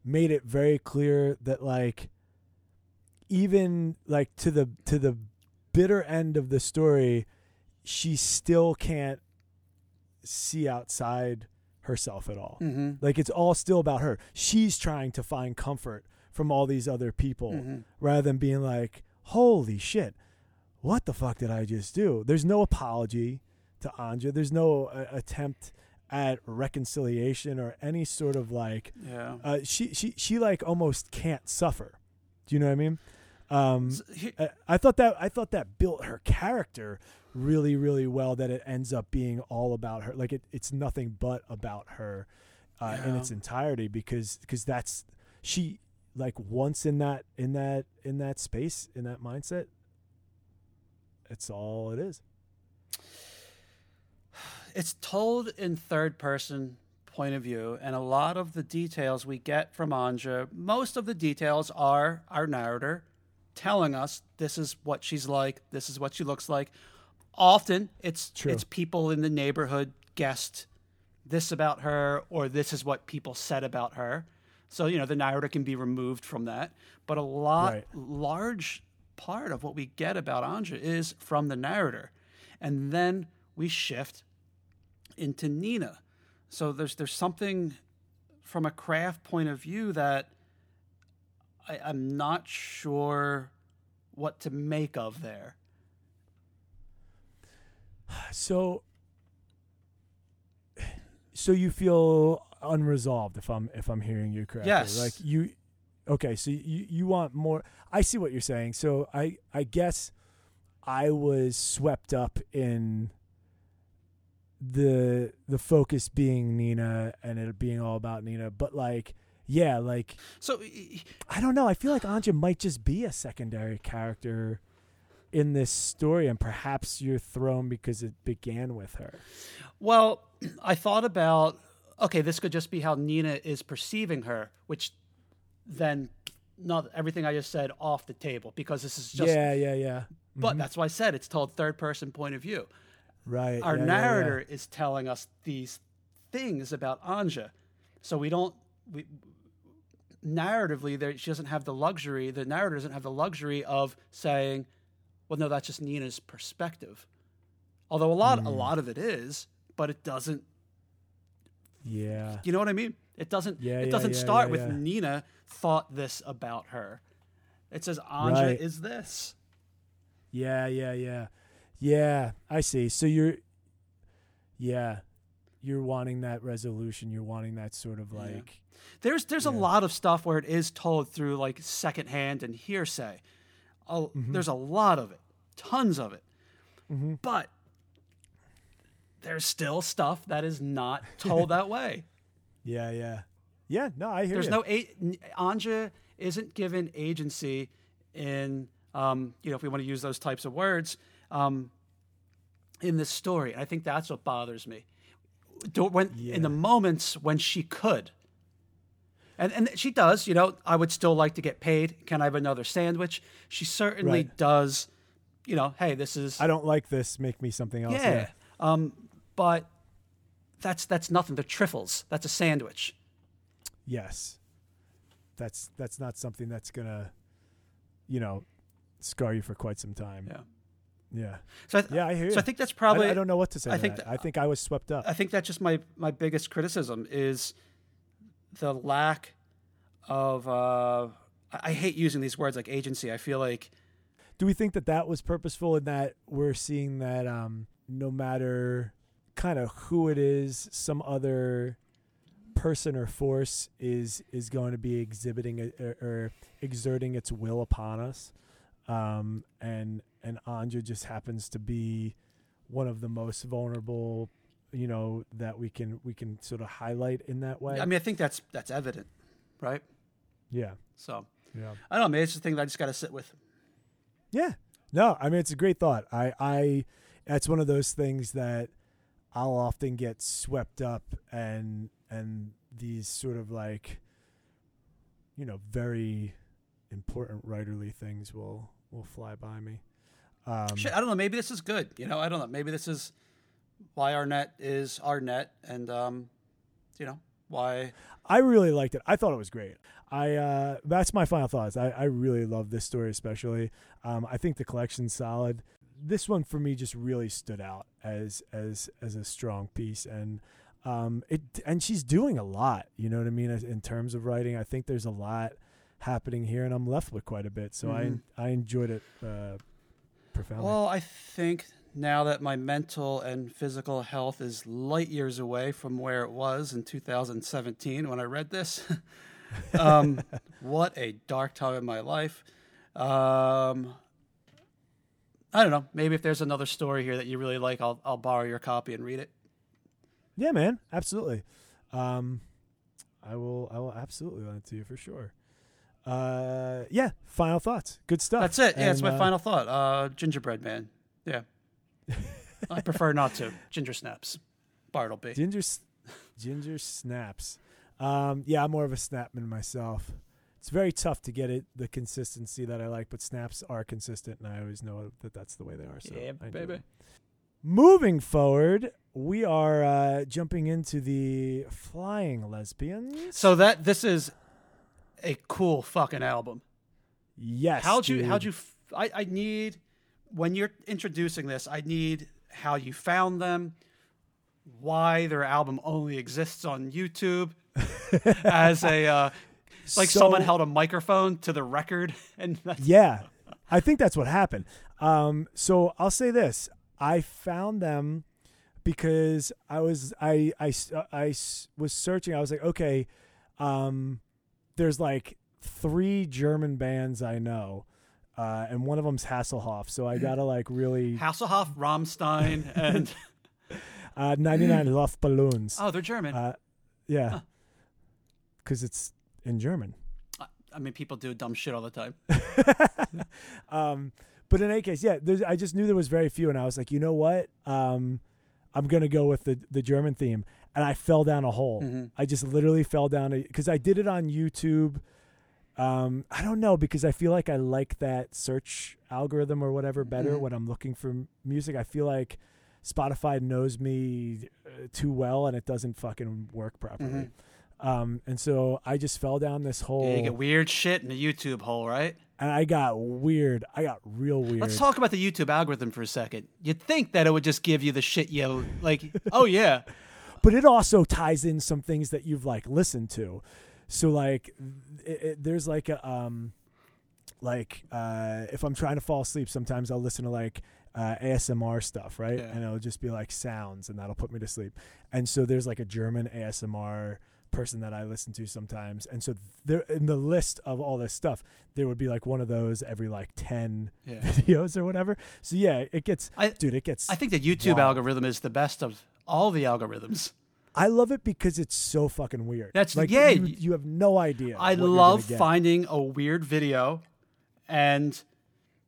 made it very clear that like even like to the to the bitter end of the story she still can't see outside herself at all. mhm. Like it's all still about her. She's trying to find comfort from all these other people Mhm. rather than being like, "Holy shit. What the fuck did I just do?" There's no apology to Anja. There's no uh, attempt at reconciliation or any sort of like Yeah. uh, she she she like almost can't suffer. Do you know what I mean? Um, S- here- I, I thought that I thought that built her character really really well. That it ends up being all about her. Like it, it's nothing but about her uh, in its entirety because because that's she like once in that in that in that space in that mindset. It's all it is. It's told in third person point of view and a lot of the details we get from anja most of the details are our narrator telling us this is what she's like this is what she looks like often it's True. it's people in the neighborhood guessed this about her or this is what people said about her so you know the narrator can be removed from that but a lot Right. large part of what we get about anja is from the narrator and then we shift into Nina. So there's there's something from a craft point of view that I, I'm not sure what to make of there. So so you feel unresolved if I'm if I'm hearing you correctly. Yes. Like you okay, so you you want more I see what you're saying. So I I guess I was swept up in the the focus being Nina and it being all about Nina, but like yeah, like So I don't know. I feel like Anja might just be a secondary character in this story, and perhaps you're thrown because it began with her. well, I thought about okay, this could just be how Nina is perceiving her, which then not everything I just said off the table because this is just yeah, yeah, yeah. But mm-hmm. that's why I said it's told third person point of view. Right. our yeah, yeah, yeah. narrator is telling us these things about Anja. So we don't we narratively there she doesn't have the luxury, the narrator doesn't have the luxury of saying, well no, that's just Nina's perspective. Although a lot Hmm. a lot of it is, but it doesn't Yeah. you know what I mean? It doesn't Yeah, it doesn't yeah, start yeah, with yeah. Nina thought this about her. It says Anja Right. is this. Yeah, yeah, yeah. Yeah, I see. So you're Yeah. You're wanting that resolution. You're wanting that sort of Yeah. like There's there's a lot of stuff where it is told through like secondhand and hearsay. A- Mm-hmm. There's a lot of it, tons of it. Mhm. But there's still stuff that is not told that way. Yeah, yeah. Yeah, no, I hear There's you. no a- Anja isn't given agency in um, you know if we want to use those types of words um, in this story. I think that's what bothers me. Do- When in the moments when she could, and and she does. You know, I would still like to get paid. Can I have another sandwich? She certainly Right. does. You know, hey, this is I don't like this. Make me something else. yeah. Um, but that's that's nothing. They're trifles. That's a sandwich. Yes. That's that's not something that's gonna, you know, scar you for quite some time. Yeah. Yeah. So I th- Yeah, I hear you. so I think that's probably I, don't know what to say. I to think that. that- I think I was swept up. I think that's just my my biggest criticism is the lack of. Uh, I I hate using these words like agency. I feel like Do we think that that was purposeful in that we're seeing that um, no matter kind of who it is, some other person or force is is going to be exhibiting it or, or exerting its will upon us, um, and and Anja just happens to be one of the most vulnerable, you know, that we can we can sort of highlight in that way. I mean I think that's that's evident, right? yeah, So yeah. I don't know. Maybe it's the thing that I just got to sit with. Yeah. No, I mean it's a great thought. I I that's one of those things that I'll often get swept up and and these sort of like you know, very important writerly things will will fly by me. Um Shit, I don't know. Maybe this is good. You know, I don't know. Maybe this is why Arnett is Arnett, and um, you know why. I really liked it. I thought it was great. I uh, that's my final thoughts. I, I really love this story, especially. Um, I think the collection's solid. This one for me just really stood out as as as a strong piece, and um, it and she's doing a lot. You know what I mean in terms of writing. I think there's a lot happening here, and I'm left with quite a bit. So Mhm. I I enjoyed it uh, profoundly. Well, I think now that my mental and physical health is light years away from where it was in 2017 when I read this, um, what a dark time in my life. Um, I don't know. Maybe if there's another story here that you really like, I'll I'll borrow your copy and read it. Yeah, man, absolutely. Um, I will. I will absolutely lend it to you for sure. Uh, yeah. Final thoughts. Good stuff. That's it. Yeah, it's And, my uh, final thought. Uh, gingerbread man. Yeah. I prefer not to. Ginger snaps. Bartleby. Ginger, ginger snaps. Um, yeah, I'm more of a snapman myself. It's very tough to get it the consistency that I like, but snaps are consistent, and I always know that that's the way they are. So yeah, baby. Moving forward, we are uh, jumping into the flying lesbians. So that this is a cool fucking album. yes, how'd you dude. how'd you I, I need when you're introducing this i need how you found them why their album only exists on youtube as a uh, like So- someone held a microphone to the record and Yeah, I think that's what happened. Um, so I'll say this: I found them because I was i i, I was searching. I was like, okay, um, there's like three German bands I know, uh, and one of them's Hasselhoff. So I gotta like really hasselhoff rammstein and uh, 99 Luftballons. oh they're german Uh, yeah, because it's in German. i mean people do dumb shit all the time um, but in any case, yeah, I just knew there was very few, and I was like, you know what? Um, I'm gonna go with the the German theme, and I fell down a hole. Mhm. I just literally fell down a because I did it on YouTube. Um, I don't know because I feel like I like that search algorithm or whatever better Mhm. when I'm looking for music. I feel like Spotify knows me uh, too well, and it doesn't fucking work properly. Um, and so I just fell down this hole, Yeah, you get weird shit in the YouTube hole, right? and I got weird. I got real weird. Let's talk about the YouTube algorithm for a second. You'd think that it would just give you the shit you like. oh yeah, but it also ties in some things that you've like listened to so like it, it, there's like a um like uh if i'm trying to fall asleep sometimes i'll listen to like uh, asmr stuff right Yeah. and it'll just be like sounds and that'll put me to sleep and so there's like a german asmr person that i listen to sometimes and so there in the list of all this stuff there would be like one of those every like 10 yeah. videos or whatever so yeah it gets I dude it gets I think the YouTube Wow. algorithm is the best of all the algorithms. I love it because it's so fucking weird. That's- like yeah, You, you have no idea. I love finding a weird video and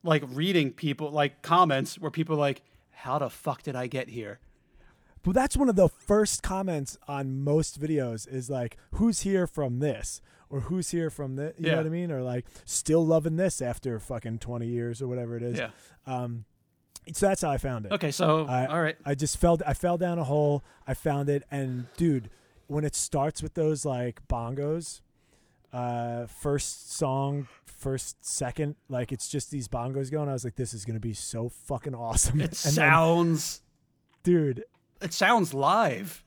like reading people like comments where people are like, "How the fuck did I get here?" But that's one of the first comments on most videos is like, "Who's here from this?" or "Who's here from this?" You know what I mean? Or like, "Still loving this after fucking twenty years or whatever it is." Yeah. Um, so that's how I found it. Okay, so I- all right. I just fell. I fell down a hole. I found it, and dude, when it starts with those like bongos, uh, first song, first second, like it's just these bongos going. I was like, this is gonna be so fucking awesome. It And then, sounds dude. it sounds live.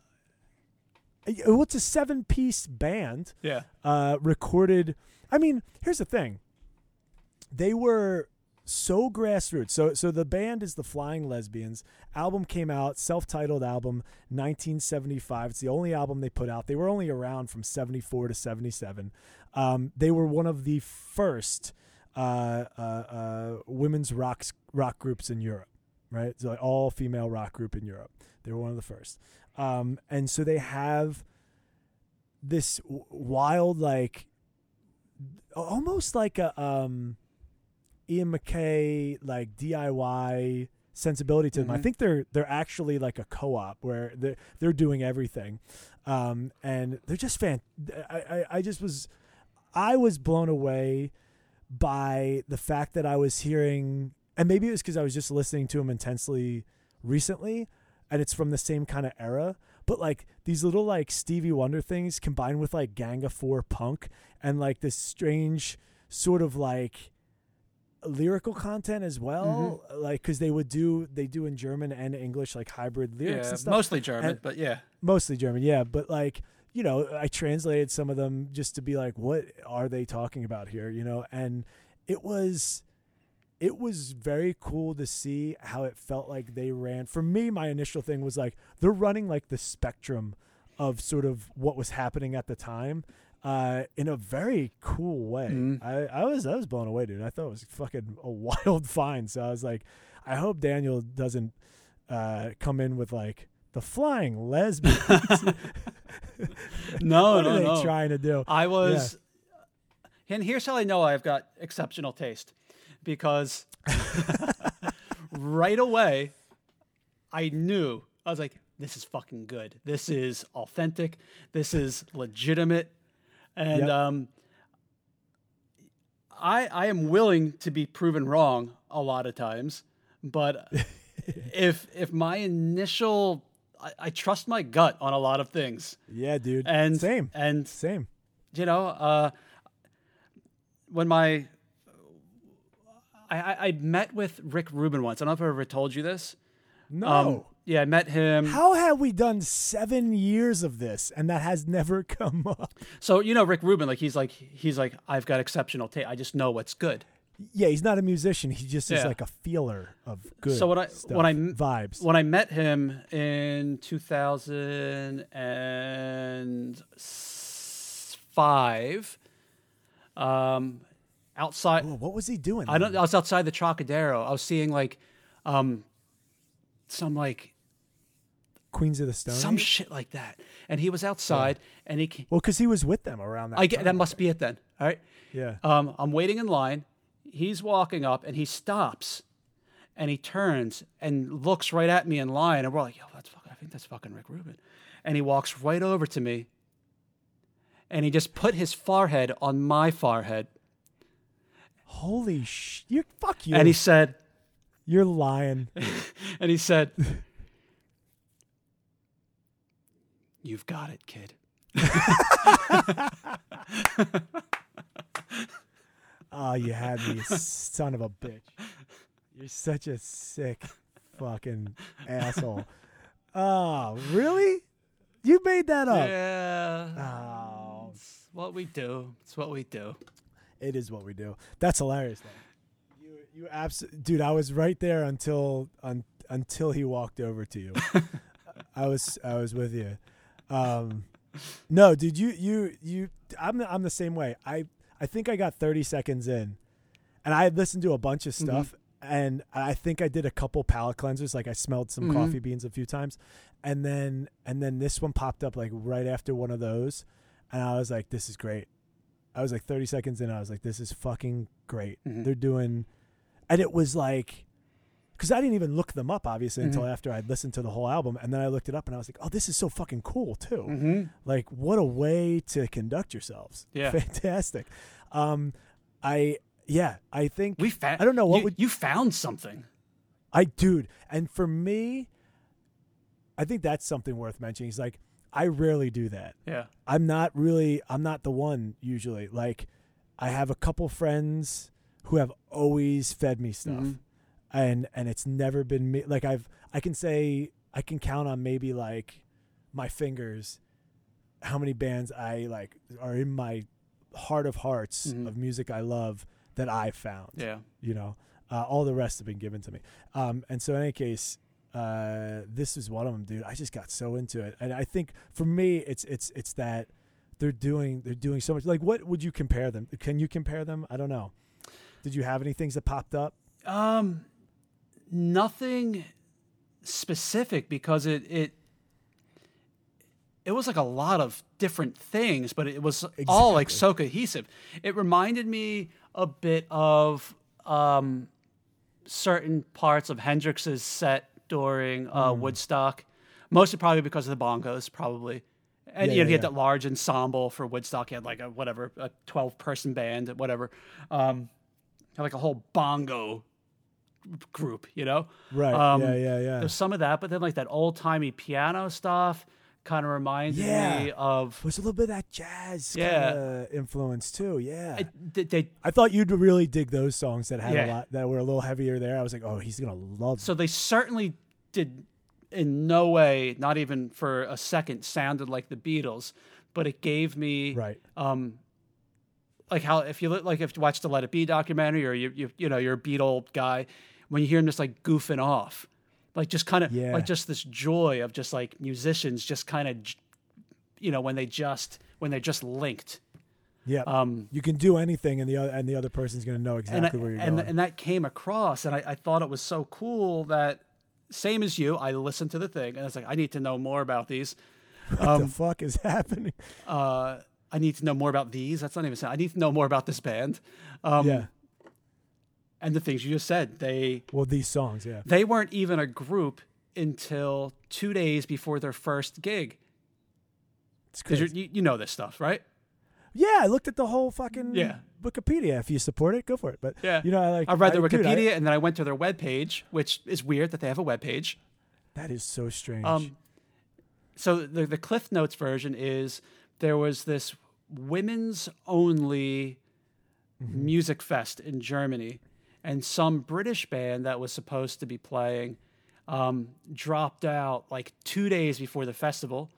it- Well, it's a seven-piece band. Yeah. uh, recorded. I mean, here's the thing. They were so grassroots. So so the band is the Flying Lesbians. Album came out, self-titled album, 1975. It's the only album they put out. They were only around from 74 to 77. Um, they were one of the first uh, uh, uh, women's rock rock groups in Europe. Right, so like all female rock group in Europe. They were one of the first, um, and so they have this wild like almost like a um Ian MacKaye like DIY sensibility to them. I Mhm. think they're they're actually like a co-op where they're they're doing everything, um, and they're just fan. I, I I just was I was blown away by the fact that I was hearing, and maybe it was because I was just listening to them intensely recently, and it's from the same kind of era. But like these little like Stevie Wonder things combined with like Gang of Four punk and like this strange sort of like lyrical content as well, mm-hmm. like because they would do they do in German and English like hybrid lyrics Yeah, mostly German, And- but yeah. mostly German, yeah. But like, you know, I translated some of them just to be like, what are they talking about here? You know, and it was it was very cool to see how it felt like they ran. For me, my initial thing was like they're running like the spectrum of sort of what was happening at the time. Uh, in a very cool way. Mhm. I, I was I was blown away, dude. I thought it was fucking a wild find. So I was like, I hope Daniel doesn't uh, come in with like the flying lesbians. No, what no, are they no. trying to do? I was, and here's how I know I've got exceptional taste, because right away, I knew I was like, "This is fucking good. This is authentic. This is legitimate," and Yep. um, I I am willing to be proven wrong a lot of times, but if if my initial I, I trust my gut on a lot of things, Yeah, dude. and same, and same. you know, uh, when my I, I, I met with Rick Rubin once. I don't know if I ever told you this. No. Um, yeah, I met him. How have we done seven years of this and that has never come up? So you know, Rick Rubin, like he's like he's like I've got exceptional taste. I just know what's good. Yeah, he's not a musician. He just is Yeah. like a feeler of good. So when I- stuff, when I vibes. When I met him in 2005, um, outside. Whoa, what was he doing? I don't. I was outside the Trocadero. I was seeing like, um, some like Queens of the Stone. some Age? shit like that. And he was outside, and he. ca- well, because he was with them around that. I get time. that must be it then. All right. Yeah. Um, I'm waiting in line. He's walking up, and he stops, and he turns and looks right at me in line, and we're like, "Yo, that's fucking. I think that's fucking Rick Rubin." And he walks right over to me, and he just put his forehead on my forehead, Holy sh! You fuck you. and he said, You're lying. and he said, You've got it, kid. Oh, you had me, you son of a bitch. You're such a sick fucking asshole. Oh, really? You made that up. Yeah. Oh, It's what we do. It's what we do. it is what we do. That's hilarious, though. You, you absolutely, dude. I was right there until un, until he walked over to you. I was I was with you. Um, no, dude. You you you. I'm the, I'm the same way. I I think I got 30 seconds in, and I listened to a bunch of stuff, and I think I did a couple palate cleansers. Like I smelled some Mhm. coffee beans a few times, and then and then this one popped up like right after one of those, and I was like, this is great. I was like 30 seconds in. I was like, this is fucking great. Mhm. They're doing, and it was like, because I didn't even look them up obviously until Mhm. after I'd listened to the whole album, and then I looked it up and I was like, oh, this is so fucking cool too. Mm-hmm. Like, what a way to conduct yourselves. Yeah. fantastic. Um, I yeah, I think We found. I don't know, what you, would- you found something. I dude, and for me, I think that's something worth mentioning. He's like, I rarely do that. Yeah. I'm not really I'm not the one usually. Like I have a couple friends who have always fed me stuff. Mhm. And and it's never been me like I've I can say I can count on maybe like my fingers how many bands I like are in my heart of hearts Mhm. of music I love that I found Yeah. you know? Uh, all the rest have been given to me. Um, and so in any case uh, this is one of them dude. I just got so into it. And i think for me it's it's it's that they're doing they're doing so much. Like what would you compare them? Can you compare them? I don't know. Did you have any things that popped up? Um, nothing specific because it it it was like a lot of different things, but it was all like so cohesive. It reminded me a bit of um, certain parts of Hendrix's set during uh, Hmm. Woodstock, mostly probably because of the bongos, probably. And Yeah, you know, he had yeah. that large ensemble for Woodstock. He had like a whatever, a twelve person band, whatever. Um, had like a whole bongo group, you know. right Um, yeah yeah yeah There's some of that, but then like that old timey piano stuff kind of reminds Yeah. me of. there's a little bit of that jazz Yeah. influence too yeah I, they, they- I thought you'd really dig those songs that had a lot that were a little heavier there. I was like, oh, he's gonna love. so they certainly did in no way, not even for a second, sounded like the Beatles, but it gave me right. um, like how if you look like if you watch the Let It Be documentary or you you you know you're a Beatle guy, when you hear him just like goofing off, like just kind of Yeah. like just this joy of just like musicians just kind of you know when they just when they're just linked. Yeah. Um, you can do anything, and the other and the other person's gonna know and exactly I- where you're and, going. and that came across, and I, I thought it was so cool that same as you, I listened to the thing, and it's like I need to know more about these. what um, the fuck is happening? Uh, I need to know more about these. That's not even. Saying, I need to know more about this band. Um, yeah. And the things you just said, they Well, these songs, yeah. they weren't even a group until two days before their first gig. It's Because you you know this stuff, right? Yeah, I looked at the whole fucking Yeah. Wikipedia. If you support it, go for it. But Yeah. you know, I like. I read their dude, I- Wikipedia, and then I went to their webpage, which is weird that they have a webpage. that is so strange. Um, so the the Cliff Notes version is there was this women's only Mm-hmm. music fest in Germany, and some British band that was supposed to be playing um, dropped out like two days before the festival.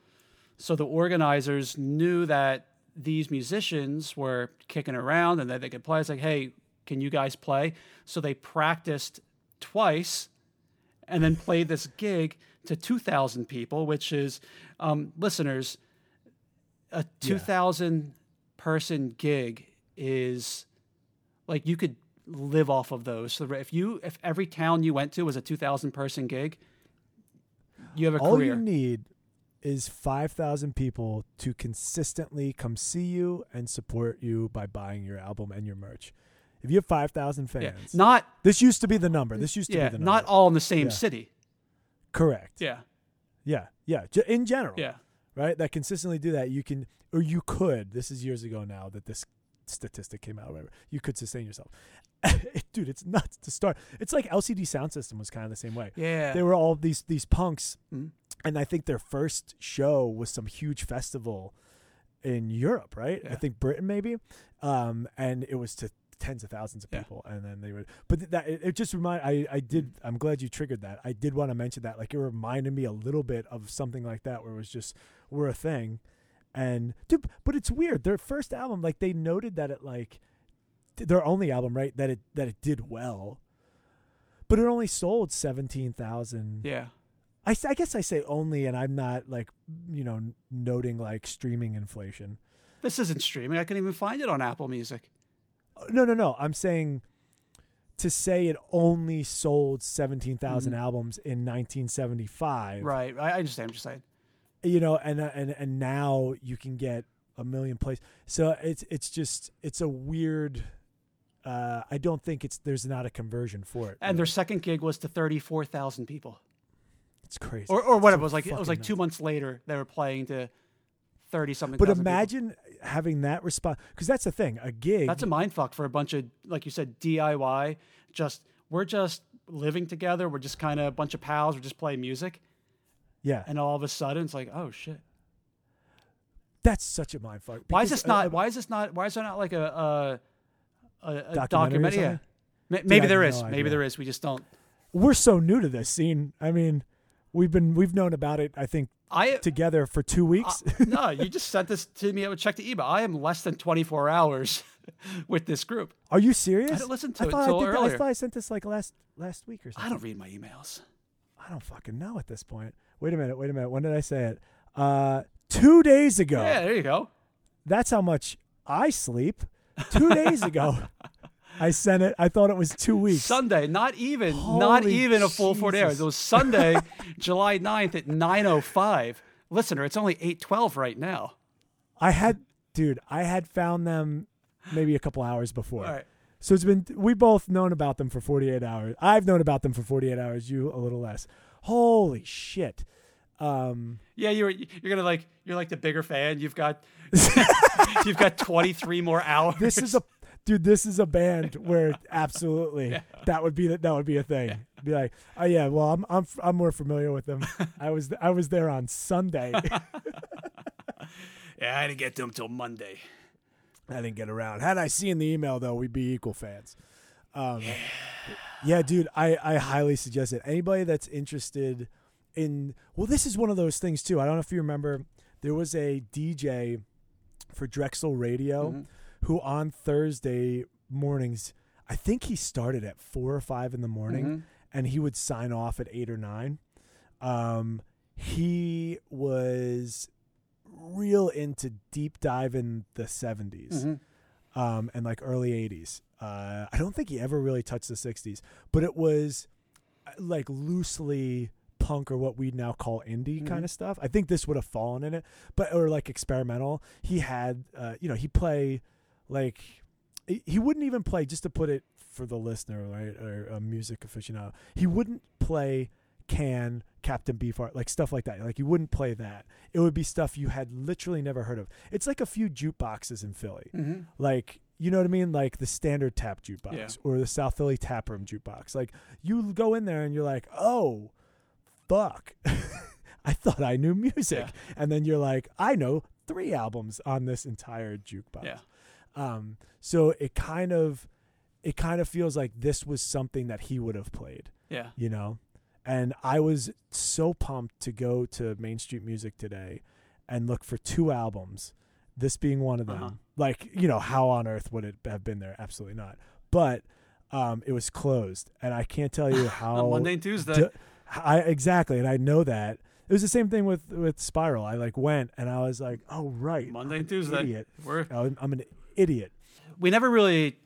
So the organizers knew that these musicians were kicking around and that they could play. It's like, hey, can you guys play? So they practiced twice and then played this gig to 2,000 people, which is, um, listeners, a 2,000 person gig is like you could live off of those. So if you, if every town you went to was a 2,000 person gig, you have a career. All career. you need is five thousand people to consistently come see you and support you by buying your album and your merch. If you have five thousand yeah. fans, Not, this used to be the number. This used to yeah, be the number. not all in the same Yeah. city. correct. Yeah. Yeah, yeah. J- in general, Yeah. right? That consistently do that. You can, or you could. This is years ago now that this statistic came out or whatever. You could sustain yourself. Dude, it's nuts to start. It's like LCD Soundsystem was kind of the same way. Yeah. They were all these these punks, Mhm. and I think their first show was some huge festival in Europe, right? I think Britain maybe, um, and it was to tens of thousands of Yeah. people, and then they would. But th- that it, it just remind I I did. I'm glad you triggered that. I did want to mention that. Like it reminded me a little bit of something like that, where it was just we're a thing, and dude, but it's weird. Their first album, like they noted that it like their only album, right? That it that it did well, but it only sold seventeen thousand. yeah. I, I guess I say only, and I'm not like you know noting like streaming inflation. This isn't streaming. I couldn't even find it on Apple Music. Uh, No, no, no. I'm saying to say it only sold seventeen Mhm. albums in 1975. Right. I, I understand. I'm just saying. You know, and uh, and and now you can get a million plays. So it's it's just it's a weird. Uh, I don't think it's there's not a conversion for it. And their second gig was to 34,000 people. it's crazy. Or, or whatever. So It was like, it was like nuts. two months later, they were playing to 30 something. But imagine having that response because that's the thing. A gig. That's a mind fuck for a bunch of, like you said, DIY. Just, we're just living together. We're just kind of a bunch of pals. We're just playing music. Yeah. And all of a sudden, it's like, oh shit. That's such a mind fuck. Why is this not? uh, why is this not? Why is there not like a a, a, Documentary? Yeah. Maybe I there is. no Maybe there is. We just don't. we're so new to this scene. I mean, we've been we've known about it. I think I together for two weeks. Uh, no, you just sent this to me. I would check the email. I am less than 24 hours with this group. Are you serious? I didn't listen to I it thought until I, that- earlier. I thought I sent this like last last week or something. I don't read my emails. I don't fucking know at this point. Wait a minute. Wait a minute. When did I say it? Uh, two days ago. Yeah, there you go. That's how much I sleep. Two days ago, I sent it. I thought it was two weeks. Sunday, not even, not Holy even a full 40 hours. It was Sunday, July 9th at 9:05. Listener, it's only 8:12 right now. I had, dude. I had found them maybe a couple hours before. All right. So it's been we both known about them for 48 hours. I've known about them for 48 hours, you a little less. Holy shit. Um Yeah, you're you're gonna like you're like the bigger fan. You've got you've got 23 more hours. this is a dude, this is a band where absolutely that would be that would be a thing. Be like, "Oh yeah, well, I'm I'm I'm more familiar with them. I was I was there on Sunday. yeah. I didn't get to them till Monday. I didn't get around. Had I seen the email though, we'd be equal fans. Um, yeah, dude, I, I highly suggest it. Anybody that's interested in well, this is one of those things too. I don't know if you remember, there was a DJ for Drexel Radio Mhm. who on Thursday mornings, I think he started at four or five in the morning, Mhm. and he would sign off at eight or nine. Um, he was real into deep diving in the 70s Mhm. um, and like early 80s. Uh, I don't think he ever really touched the 60s, but it was uh, like loosely punk or what we now call indie Mhm. kind of stuff. I think this would have fallen in it, but or like experimental. He had, uh, you know, he play like he wouldn't even play just to put it for the listener, right, or a music aficionado. He wouldn't play can Captain Beefheart like stuff like that. Like you wouldn't play that. It would be stuff you had literally never heard of. It's like a few jukeboxes in Philly Mhm. like you know what I mean, like the standard tap jukebox Yeah. or the South Philly tap room jukebox. Like you go in there and you're like, oh, fuck, I thought I knew music, Yeah. and then you're like, I know three albums on this entire jukebox. Yeah. Um, so it kind of, it kind of feels like this was something that he would have played Yeah. you know and i was so pumped to go to main street music today and look for two albums this being one of them Uh-huh. like you know how on earth would it have been there absolutely not but um it was closed and i can't tell you how On Monday and Tuesday. d- I exactly and i know that it was the same thing with with spiral i like went and i was like oh right Monday and Tuesday. idiot We're I'm, I'm an idiot we never really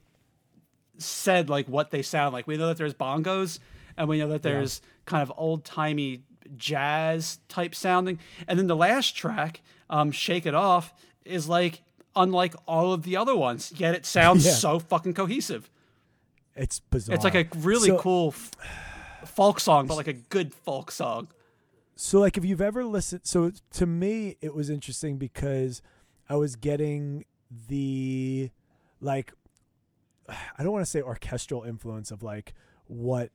said like what they sound like. We know that there's bongos and we know that Yeah. there's kind of old timey jazz type sounding. And then the last track, um, Shake It Off, is like unlike all of the other ones, yet it sounds Yeah. so fucking cohesive. it's bizarre It's like a really So- cool f- folk song, but like a good folk song. So like if you've ever listened so to me it was interesting because I was getting the like I don't want to say orchestral influence of like what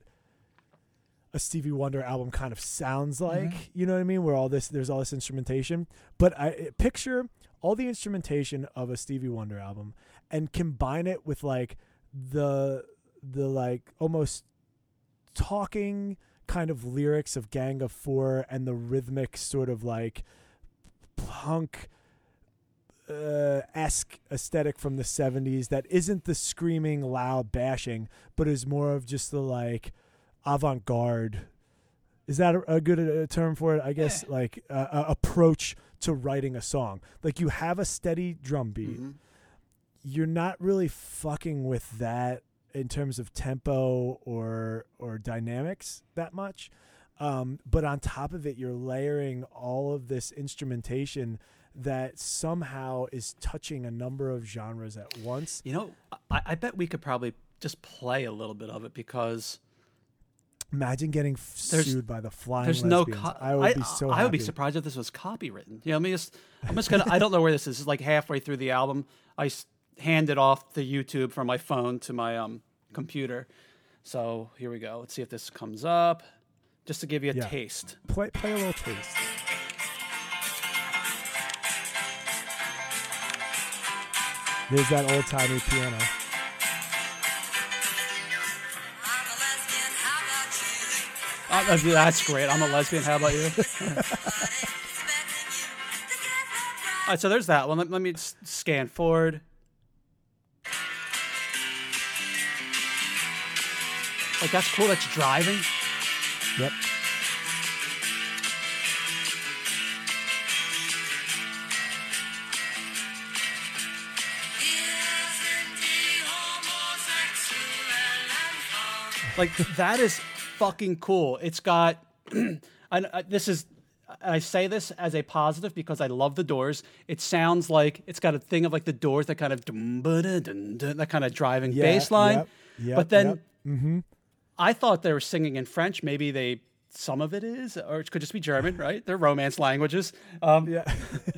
a Stevie Wonder album kind of sounds like. Mhm. You know what I mean? Where all this there's all this instrumentation, but I picture all the instrumentation of a Stevie Wonder album and combine it with like the the like almost talking kind of lyrics of Gang of Four and the rhythmic sort of like punk uh, esque aesthetic from the 70s that isn't the screaming loud bashing but is more of just the like avant-garde. Is that a, a good uh, term for it? I guess like uh, uh, approach to writing a song. Like you have a steady drum beat Mhm. you're not really fucking with that in terms of tempo or or dynamics that much. Um, but on top of it you're layering all of this instrumentation that somehow is touching a number of genres at once. You know, I, I bet we could probably just play a little bit of it because imagine getting There's- sued by the flying there's no. Co- i would be so I would be surprised if this was copywritten. You know, I mean, just, I'm just gonna. I don't know where this is. It's like halfway through the album. I s- handed off the YouTube from my phone to my um computer. So here we go. Let's see if this comes up. Just to give you a Yeah. taste. play, play a little taste there's that old-timey piano Uh, that's great. I'm a lesbian. How about you? All right, so there's that one. Let, let me scan forward. Like that's cool. That's driving. yep Like that is fucking cool. It's got. and uh, this is. I say this as a positive because I love the Doors. It sounds like it's got a thing of like the Doors that kind of dum, ba-da, dun, dun, that kind of driving Yeah, bass line. yep, yep, but then yep. Mm-hmm. I thought they were singing in French. Maybe they some of it is, or it could just be German, right? They're Romance languages. Um, yeah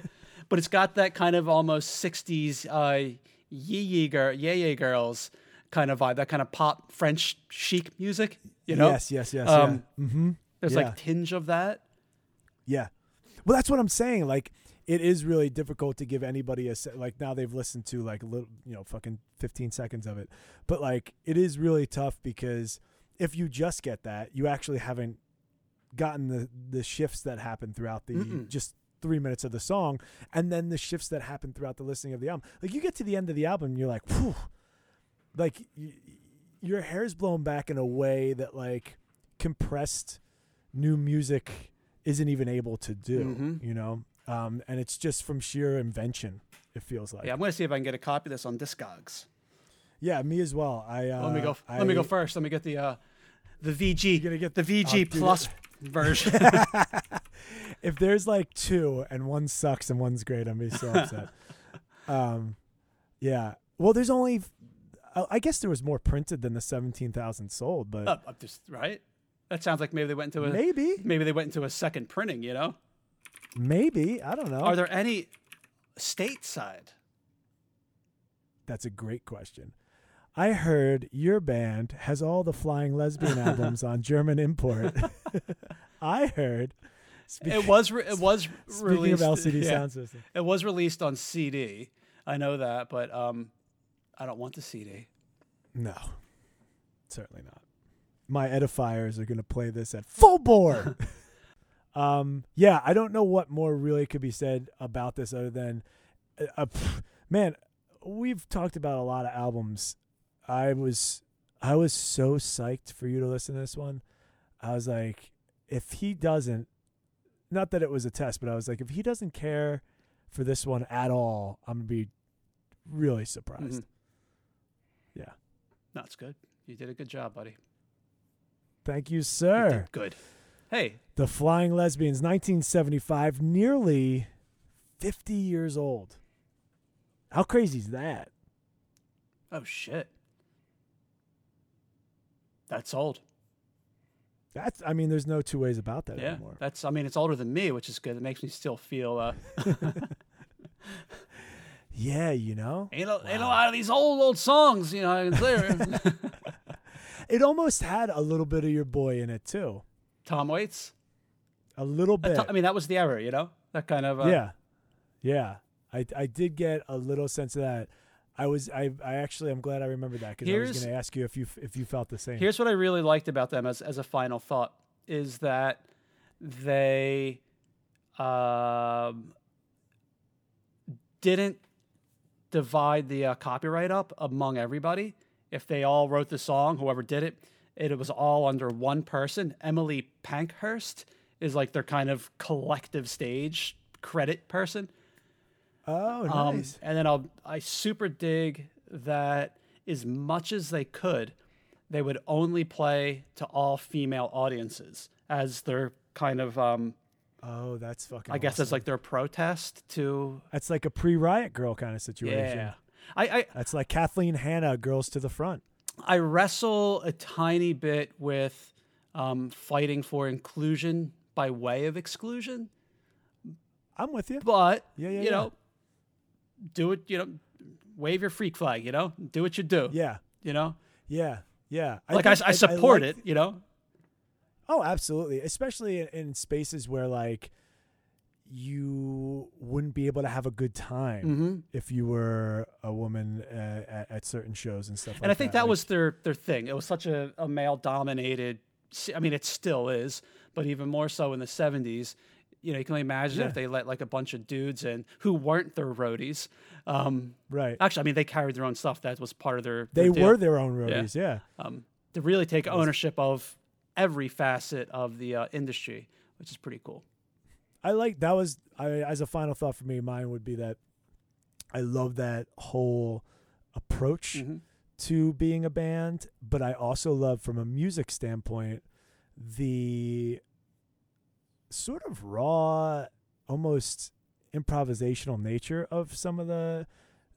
but it's got that kind of almost '60s uh, yee yee girl, yeah yeah girls kind of vibe, that kind of pop French chic music. You know, yes yes yes Um, yeah. mm-hmm. there's yeah. like tinge of that. Yeah. Well, that's what I'm saying. Like, it is really difficult to give anybody a like. Now they've listened to like a little, you know, fucking 15 seconds of it, but like, it is really tough because if you just get that, you actually haven't gotten the the shifts that happen throughout the Mm-mm. just three minutes of the song, and then the shifts that happen throughout the listening of the album. Like, you get to the end of the album, and you're like, whew, like your hair's blown back in a way that like compressed new music isn't even able to do Mhm. you know um, and it's just from sheer invention it feels like Yeah, I'm gonna see if I can get a copy of this on Discogs. Yeah, me as well i uh, let me go. I, let me go first. Let me get the uh, the VG. You're gonna get- the VG Oh, Plus version. if there's like two and one sucks and one's great i'm gonna be so upset um yeah well there's only I- i guess there was more printed than the 17000 sold but Uh, just right. That sounds like maybe they went into a maybe maybe they went into a second printing. You know. maybe i don't know Are there any stateside? That's a great question. I heard your band has all the Flying Lesbian albums on German import. I heard. It was re- it was speaking released. of LCD yeah, sound system, It was released on CD. I know that, but um, I don't want the CD. No, certainly not. My edifiers are going to play this at full bore. um, yeah, I don't know what more really could be said about this other than, uh, uh, pff, man, we've talked about a lot of albums. I was, I was so psyched for you to listen to this one. I was like, if he doesn't, not that it was a test, but I was like, if he doesn't care for this one at all, I'm gonna be really surprised. Mhm. That's good. You did a good job, buddy. Thank you, You sir. did good. Hey, The Flying Lesbians, 1975, nearly 50 years old. How crazy is that? oh shit, that's old. That's, I mean, there's no two ways about that Yeah, anymore. that's. I mean, it's older than me, which is good. It makes me still feel. Uh, Yeah, you know, Ain't a, ain't a lot of these old old songs, you know. I it almost had a little bit of your boy in it too, Tom Waits. a little bit. I mean, that was the era, you know. That kind of uh, yeah, yeah. I I did get a little sense of that. I was I I actually I'm glad I remembered that because I was going to ask you if you if you felt the same. Here's what I really liked about them as as a final thought is that they um, didn't divide the uh, copyright up among everybody. If they all wrote the song, whoever did it, it was all under one person. Emily Pankhurst is like their kind of collective stage credit person. oh, Um, nice. and then I'll I super dig that as much as they could, they would only play to all female audiences as their kind of um, oh, that's fucking. I guess as awesome. like their protest to that's like a pre-riot girl kind of situation. yeah. I, I That's like Kathleen Hanna, girls to the front. I wrestle a tiny bit with um, fighting for inclusion by way of exclusion, I'm with you. but Yeah, yeah, you yeah. know, do it. You know, wave your freak flag. You know, do what you do. Yeah, You know, yeah, yeah. like I, think- I support like- it. You know, Oh, absolutely. Especially in, in spaces where like you wouldn't be able to have a good time hmm if you were a woman uh, at, at certain shows and stuff. and I think that Like, was their their thing. It was such a, a male dominated. I mean, it still is, but even more so in the '70s. You know, you can only imagine Yeah. if they let like a bunch of dudes in who weren't their roadies. Um, right. actually, I mean, they carried their own stuff. That was part of their. They deal. were their own roadies. Yeah. um, to really take ownership of every facet of the uh, industry, which is pretty cool. I like that was I as a final thought for me. Mine would be that I love that whole approach Mhm. to being a band, but I also love from a music standpoint the sort of raw, almost improvisational nature of some of the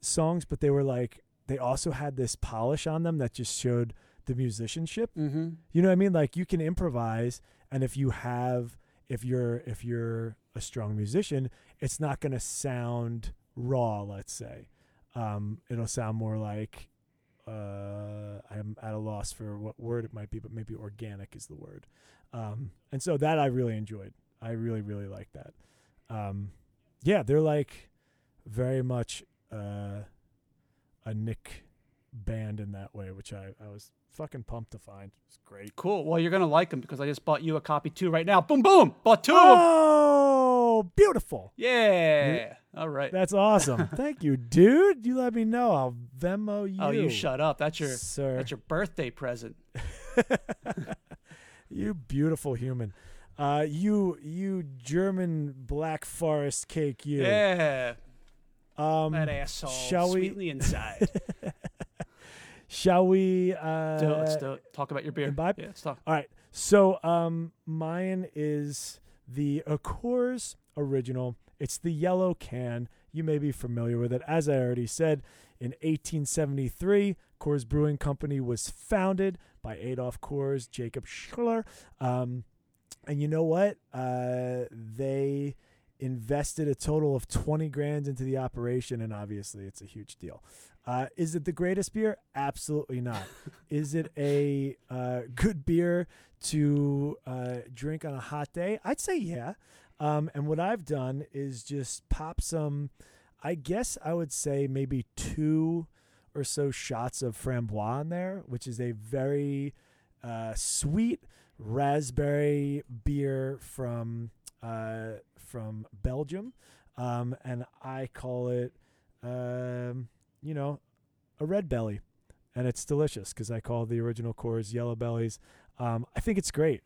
songs, but they were like they also had this polish on them that just showed the musicianship. Mm-hmm. You know what I mean? Like you can improvise, and if you have, if you're if you're a strong musician, it's not going to sound raw. Let's say, um, it'll sound more like uh, I'm at a loss for what word it might be, but maybe organic is the word. Um, and so that I really enjoyed. I really really like that. Um, yeah, they're like very much uh, a Nick band in that way, which I, I was fucking pumped to find. It's great. Cool. Well, you're gonna like them because I just bought you a copy too right now. Boom, boom. Bought two of them. Oh, beautiful. Yeah. All right. That's awesome. Thank you, dude. You let me know. I'll Venmo you. Oh, you shut up. That's your sir. that's your birthday present. you beautiful human. Uh, you you German black forest cake. You. Yeah. Um, That asshole. shall we- Sweetly inside. Shall we? Uh. Let's do. Talk about your beer. imbibe? Yeah, let's talk. All right. So um mine is the Accords original. It's the yellow can. You may be familiar with it. As I already said, in 1873, Coors Brewing Company was founded by Adolph Coors, Jacob Schueler. Um, and you know what? Uh, they invested a total of 20 grand into the operation, and obviously it's a huge deal. Uh, is it the greatest beer? Absolutely not. is it a uh, good beer to uh, drink on a hot day? I'd say yeah. Um, and what I've done is just pop some, I guess I would say maybe two or so shots of framboise in there, which is a very uh, sweet raspberry beer from uh, from Belgium, um, and I call it, um, you know, a red belly, and it's delicious because I call the original Coors yellow bellies. Um, I think it's great.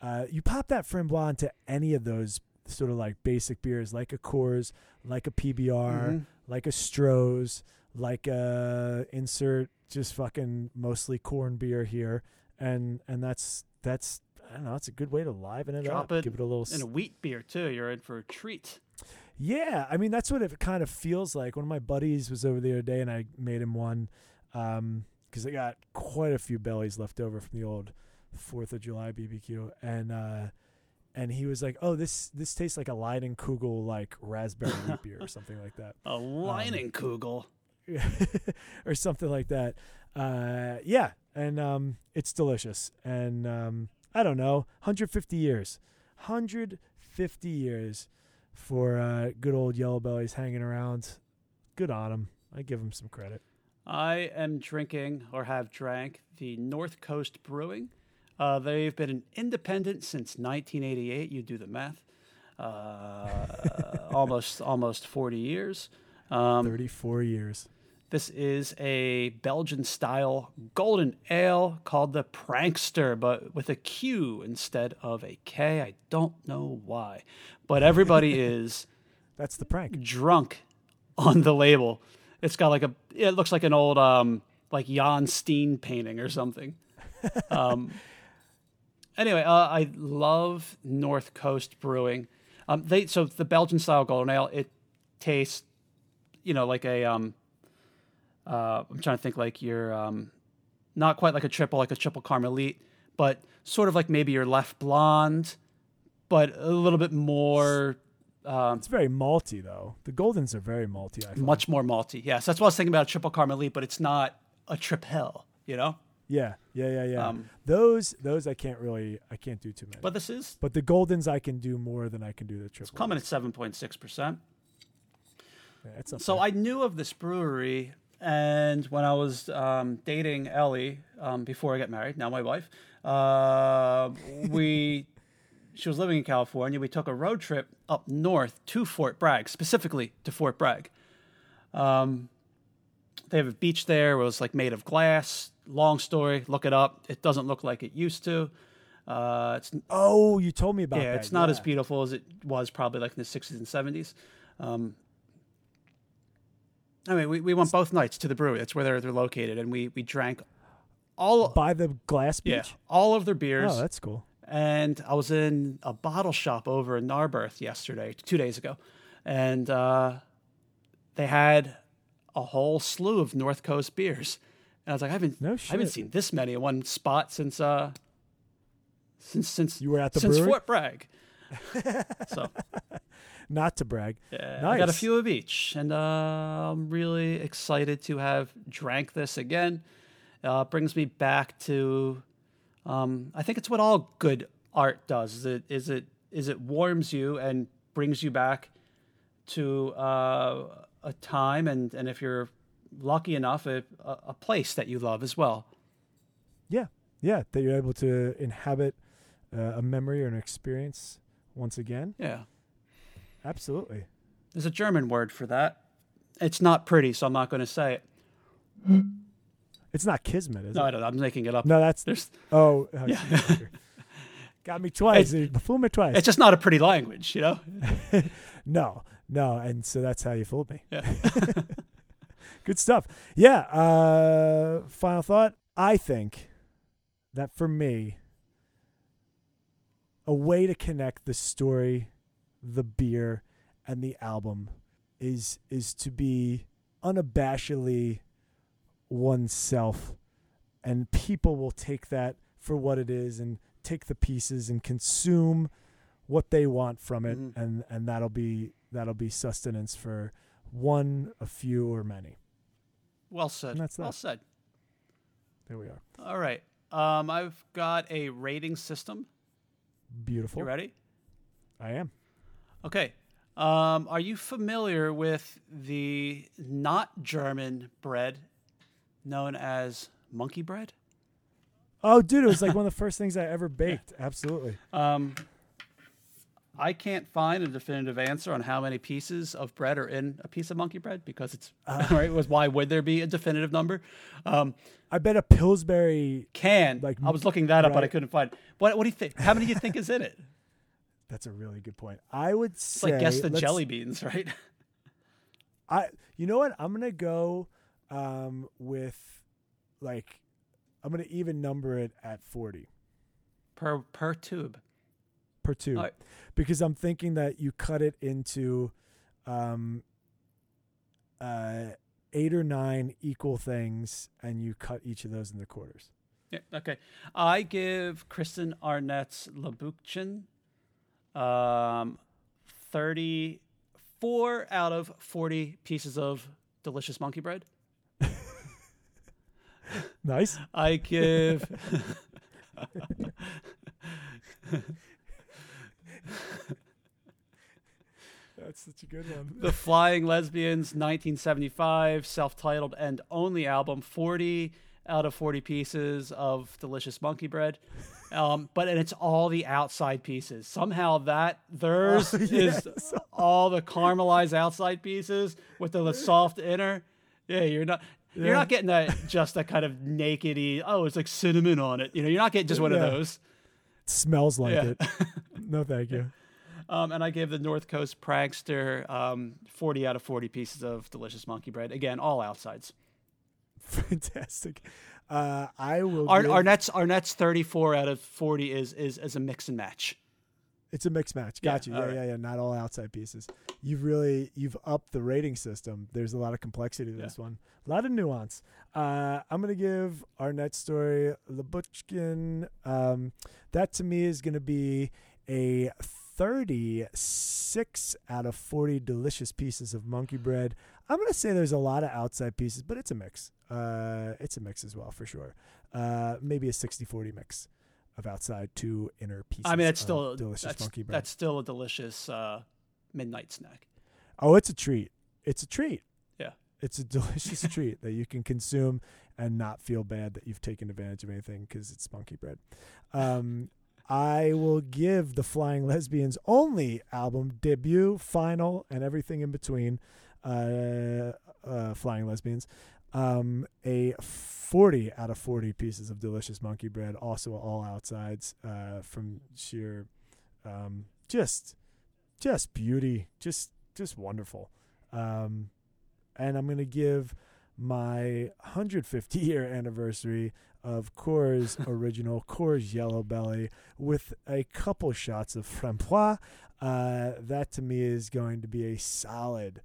Uh, you pop that framboise into any of those sort of like basic beers, like a Coors, like a PBR, Mhm. like a Stroh's, like a insert just fucking mostly corn beer here, and and that's that's I don't know. It's a good way to liven it Drop up. it Give it a little. And a wheat beer too. You're in for a treat. Yeah, I mean that's what it kind of feels like. One of my buddies was over the other day, and I made him one because I got quite a few bellies left over from the old Fourth of July BBQ, and uh, and he was like, "Oh, this this tastes like a Leinenkugel like raspberry root beer or something like that." A Leinenkugel. or something like that. Uh, yeah, and um, it's delicious. And um, I don't know, 150 years, 150 years for uh, good old Yellow Bellies hanging around. Good on them. I give them some credit. I am drinking or have drank the North Coast Brewing. Uh, they've been an independent since 1988. You do the math. Uh, almost almost 40 years. Um, 34 years. This is a Belgian style golden ale called the PranQster, but with a Q instead of a K. I don't know why. But everybody is That's the prank. drunk on the label. It's got like a it looks like an old um like Jan Steen painting or something. Um anyway, uh, I love North Coast Brewing. Um they so the Belgian style golden ale it tastes you know like a um uh, I'm trying to think like your um, not quite like a triple, like a Tripel Karmeliet, but sort of like maybe your Leffe blonde, but a little bit more, um, It's very malty though. The Goldens are very malty. I find. much more malty. Yes, yeah, so that's what I was thinking about a Tripel Karmeliet, but it's not a triple, you know. Yeah, yeah, yeah, yeah. Um, those those I can't really I can't do too many. But this is But the Goldens I can do more than I can do the triple. It's coming at seven point six percent. Yeah, it's up So. I knew of this brewery, and when I was um, dating Ellie um, before I got married, now my wife, uh, we she was living in California. We took a road trip up north to Fort Bragg, specifically to Fort Bragg. Um, they have a beach there. It was like made of glass. Long story. Look it up. It doesn't look like it used to. Uh, it's oh, you told me about yeah, that. it's not as beautiful as it was probably like in the 60s and 70s. Um, I mean, we, we went both nights to the brewery. That's where they're, they're located, and we we drank all by the glass beach. yeah all of their beers. Oh, that's cool. and I was in a bottle shop over in Narberth yesterday, two days ago, and uh, they had a whole slew of North Coast beers, and I was like, I haven't No I haven't seen this many in one spot since uh since since You were at the since brewery? Fort Bragg. so Not to brag. yeah, I got a few of each, and uh, I'm really excited to have drank this again. Uh, brings me back to, um, I think it's what all good art does. Is it is it is it warms you and brings you back to uh, a time, and and if you're lucky enough, a, a a place that you love as well. Yeah, yeah. That you're able to inhabit uh, a memory or an experience once again. Yeah, Absolutely. there's a German word for that. It's not pretty, so I'm not going to say it. It's not kismet, is it? No, it? I don't, I'm making it up. No, that's There's oh. Yeah. Got me twice. You fooled me twice. It's just not a pretty language, you know. No, no, and so that's how you fooled me. Yeah. Good stuff. Yeah. Uh, final thought. I think that for me, a way to connect the story, the beer, and the album is is to be unabashedly oneself, and people will take that for what it is and take the pieces and consume what they want from it, Mhm. and and that'll be that'll be sustenance for one, a few, or many. Well said. And that's well said. There we are. All right. Um, I've got a rating system. Beautiful. You ready? I am. Okay. Um, are you familiar with the not German bread known as monkey bread? Oh, dude, it was like one of the first things I ever baked. Absolutely. Um, I can't find a definitive answer on how many pieces of bread are in a piece of monkey bread because it's right. Was why would there be a definitive number? Um, I bet a Pillsbury. can Like, I was looking that up, but I couldn't find. What What do you think? How many do you think is in it? That's a really good point. I would It's say. like guess the jelly beans, right? I. You know what? I'm gonna go um, with like. I'm gonna even number it at 40 per per tube. per tube, right. because I'm thinking that you cut it into, um, uh, eight or nine equal things, and you cut each of those into quarters. Yeah, okay. I give Kristen Arnett's Labuchin Um, 34 out of 40 pieces of delicious monkey bread. Nice. I give. That's such a good one. the Flying Lesbians 1975 self-titled and only album 40 out of 40 pieces of delicious monkey bread um, but and it's all the outside pieces somehow that theirs Oh, is all the caramelized outside pieces with the, soft inner yeah you're not Yeah. you're not getting that just that kind of nakedy oh it's like cinnamon on it you know you're not getting just one Yeah. of those smells like Yeah. it. No, thank you. Um, and I gave the North Coast PranQster um, 40 out of 40 pieces of delicious monkey bread. Again, all outsides. Fantastic. Uh, I will. Our, give- Arnett's our nets 34 out of 40 is is is a mix and match. It's a mixed match. Yeah, Got you. Yeah, right. yeah, yeah. Not all outside pieces. You've really you've upped the rating system. There's a lot of complexity to Yeah. this one. A lot of nuance. Uh, I'm gonna give Arnett story Labuchkin. Um, that to me is gonna be a 36 out of 40 delicious pieces of monkey bread. I'm gonna say there's a lot of outside pieces, but it's a mix. Uh, it's a mix as well for sure. Uh, maybe a 60-40 mix of outside to inner pieces. I mean, it's of still a delicious that's, monkey bread. that's still a delicious uh, midnight snack. Oh, it's a treat. It's a treat. Yeah. It's a delicious treat that you can consume and not feel bad that you've taken advantage of anything because it's monkey bread. Um, I will give the Flying Lesbians only album debut, final, and everything in between. Uh, uh, Flying Lesbians, um, a 40 out of 40 pieces of delicious monkey bread. Also, all outsides uh, from sheer, um, just, just beauty, just, just wonderful. Um, and I'm gonna give my 150 year anniversary of Coors original Coors Yellow Belly with a couple shots of framboise. Uh, that to me is going to be a solid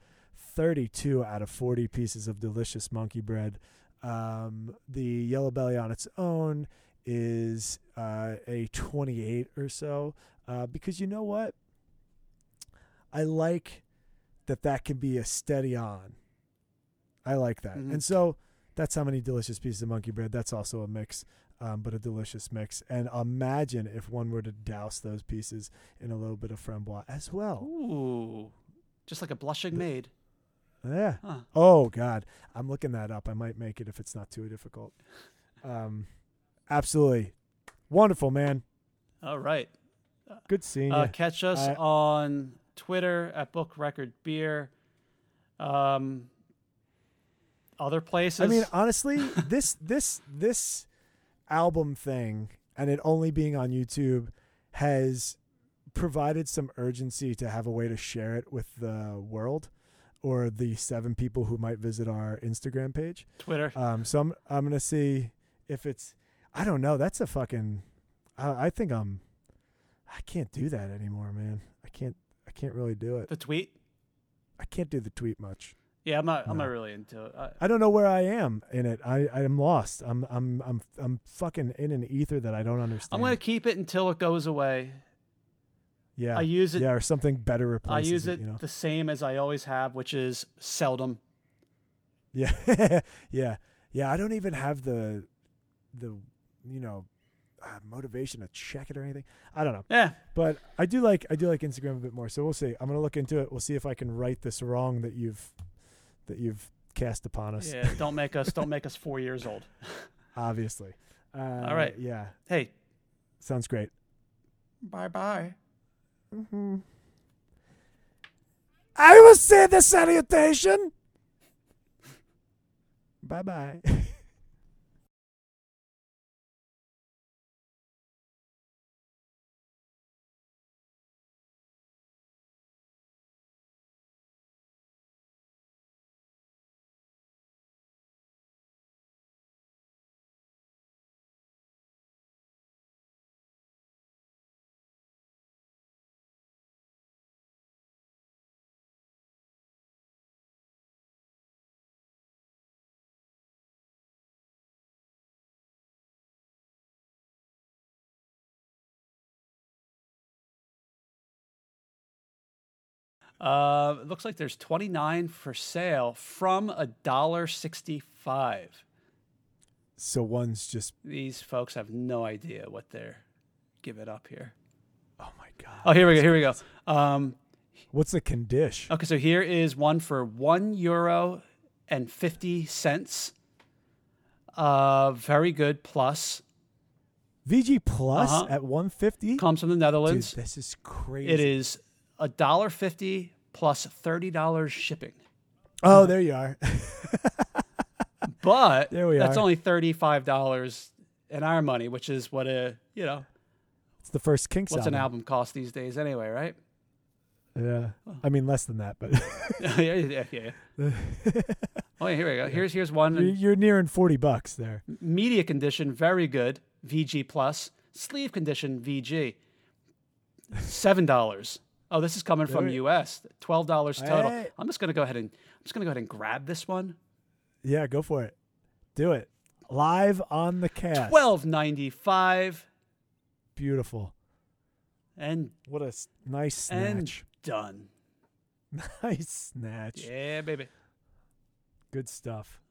32 out of 40 pieces of delicious monkey bread. Um, the Yellow Belly on its own is uh, a 28 or so uh, because you know what? I like that that can be a steady on. I like that. Mhm. And so that's how many delicious pieces of monkey bread. That's also a mix, um, but a delicious mix. And imagine if one were to douse those pieces in a little bit of framboise as well. Ooh, just like a blushing maid. Yeah. Huh. Oh God, I'm looking that up. I might make it if it's not too difficult. Um, absolutely, wonderful man. All right. Good seeing Uh, you. catch us I- on Twitter at Book Record Beer. Um, other places. I mean, honestly, this this this album thing and it only being on YouTube has provided some urgency to have a way to share it with the world or the seven people who might visit our Instagram page. Twitter. Um, so I'm I'm gonna see if it's. I don't know. That's a fucking. I, I think I'm. I can't do that anymore, man. I can't. I can't really do it. the tweet. I can't do the tweet much. Yeah, I'm not. I'm not really into it. I, I don't know where I am in it. I I am lost. I'm I'm I'm I'm fucking in an ether that I don't understand. I'm gonna keep it until it goes away. Yeah I use it. yeah or something better I use it. it You know. the same as I always have, which is seldom. Yeah yeah yeah. I don't even have the the you know uh, motivation to check it or anything. I don't know. Yeah. But I do like I do like Instagram a bit more. So we'll see. I'm gonna look into it. We'll see if I can right this wrong that you've that you've cast upon us. Yeah. don't make us. Don't make us four years old. Obviously. Uh, All right. Yeah. Hey. Sounds great. Bye bye. Mm-hmm. I will say the salutation. bye bye. Uh, it looks like there's 29 for sale from a dollar 65. So one's just These folks have no idea what they're giving up here. oh my god. Oh, here we go. Here we go. Um, What's the condition? okay, so here is one for one euro and 50 cents. Uh, very good. Plus VG Plus Uh-huh. at 150. comes from the Dude, Netherlands. this is crazy. It is a dollar fifty plus thirty dollars shipping. Oh, there you are. But There we that's are. only thirty five dollars in our money, which is what a you know it's the first Kinks what's album. an album cost these days anyway, right? Yeah. I mean less than that, but yeah, yeah, yeah. oh, yeah, here we go. Here's here's one you're, you're nearing 40 bucks there. media condition, very good, VG plus. Sleeve condition, VG, seven dollars. Oh, this is coming from U.S. Twelve dollars total. Hey. I'm just gonna go ahead and I'm just gonna go ahead and grab this one. Yeah, go for it. Do it. Live on the cast. Twelve ninety five Beautiful. and What a s- nice and snatch. done. nice snatch. Yeah, baby. Good stuff.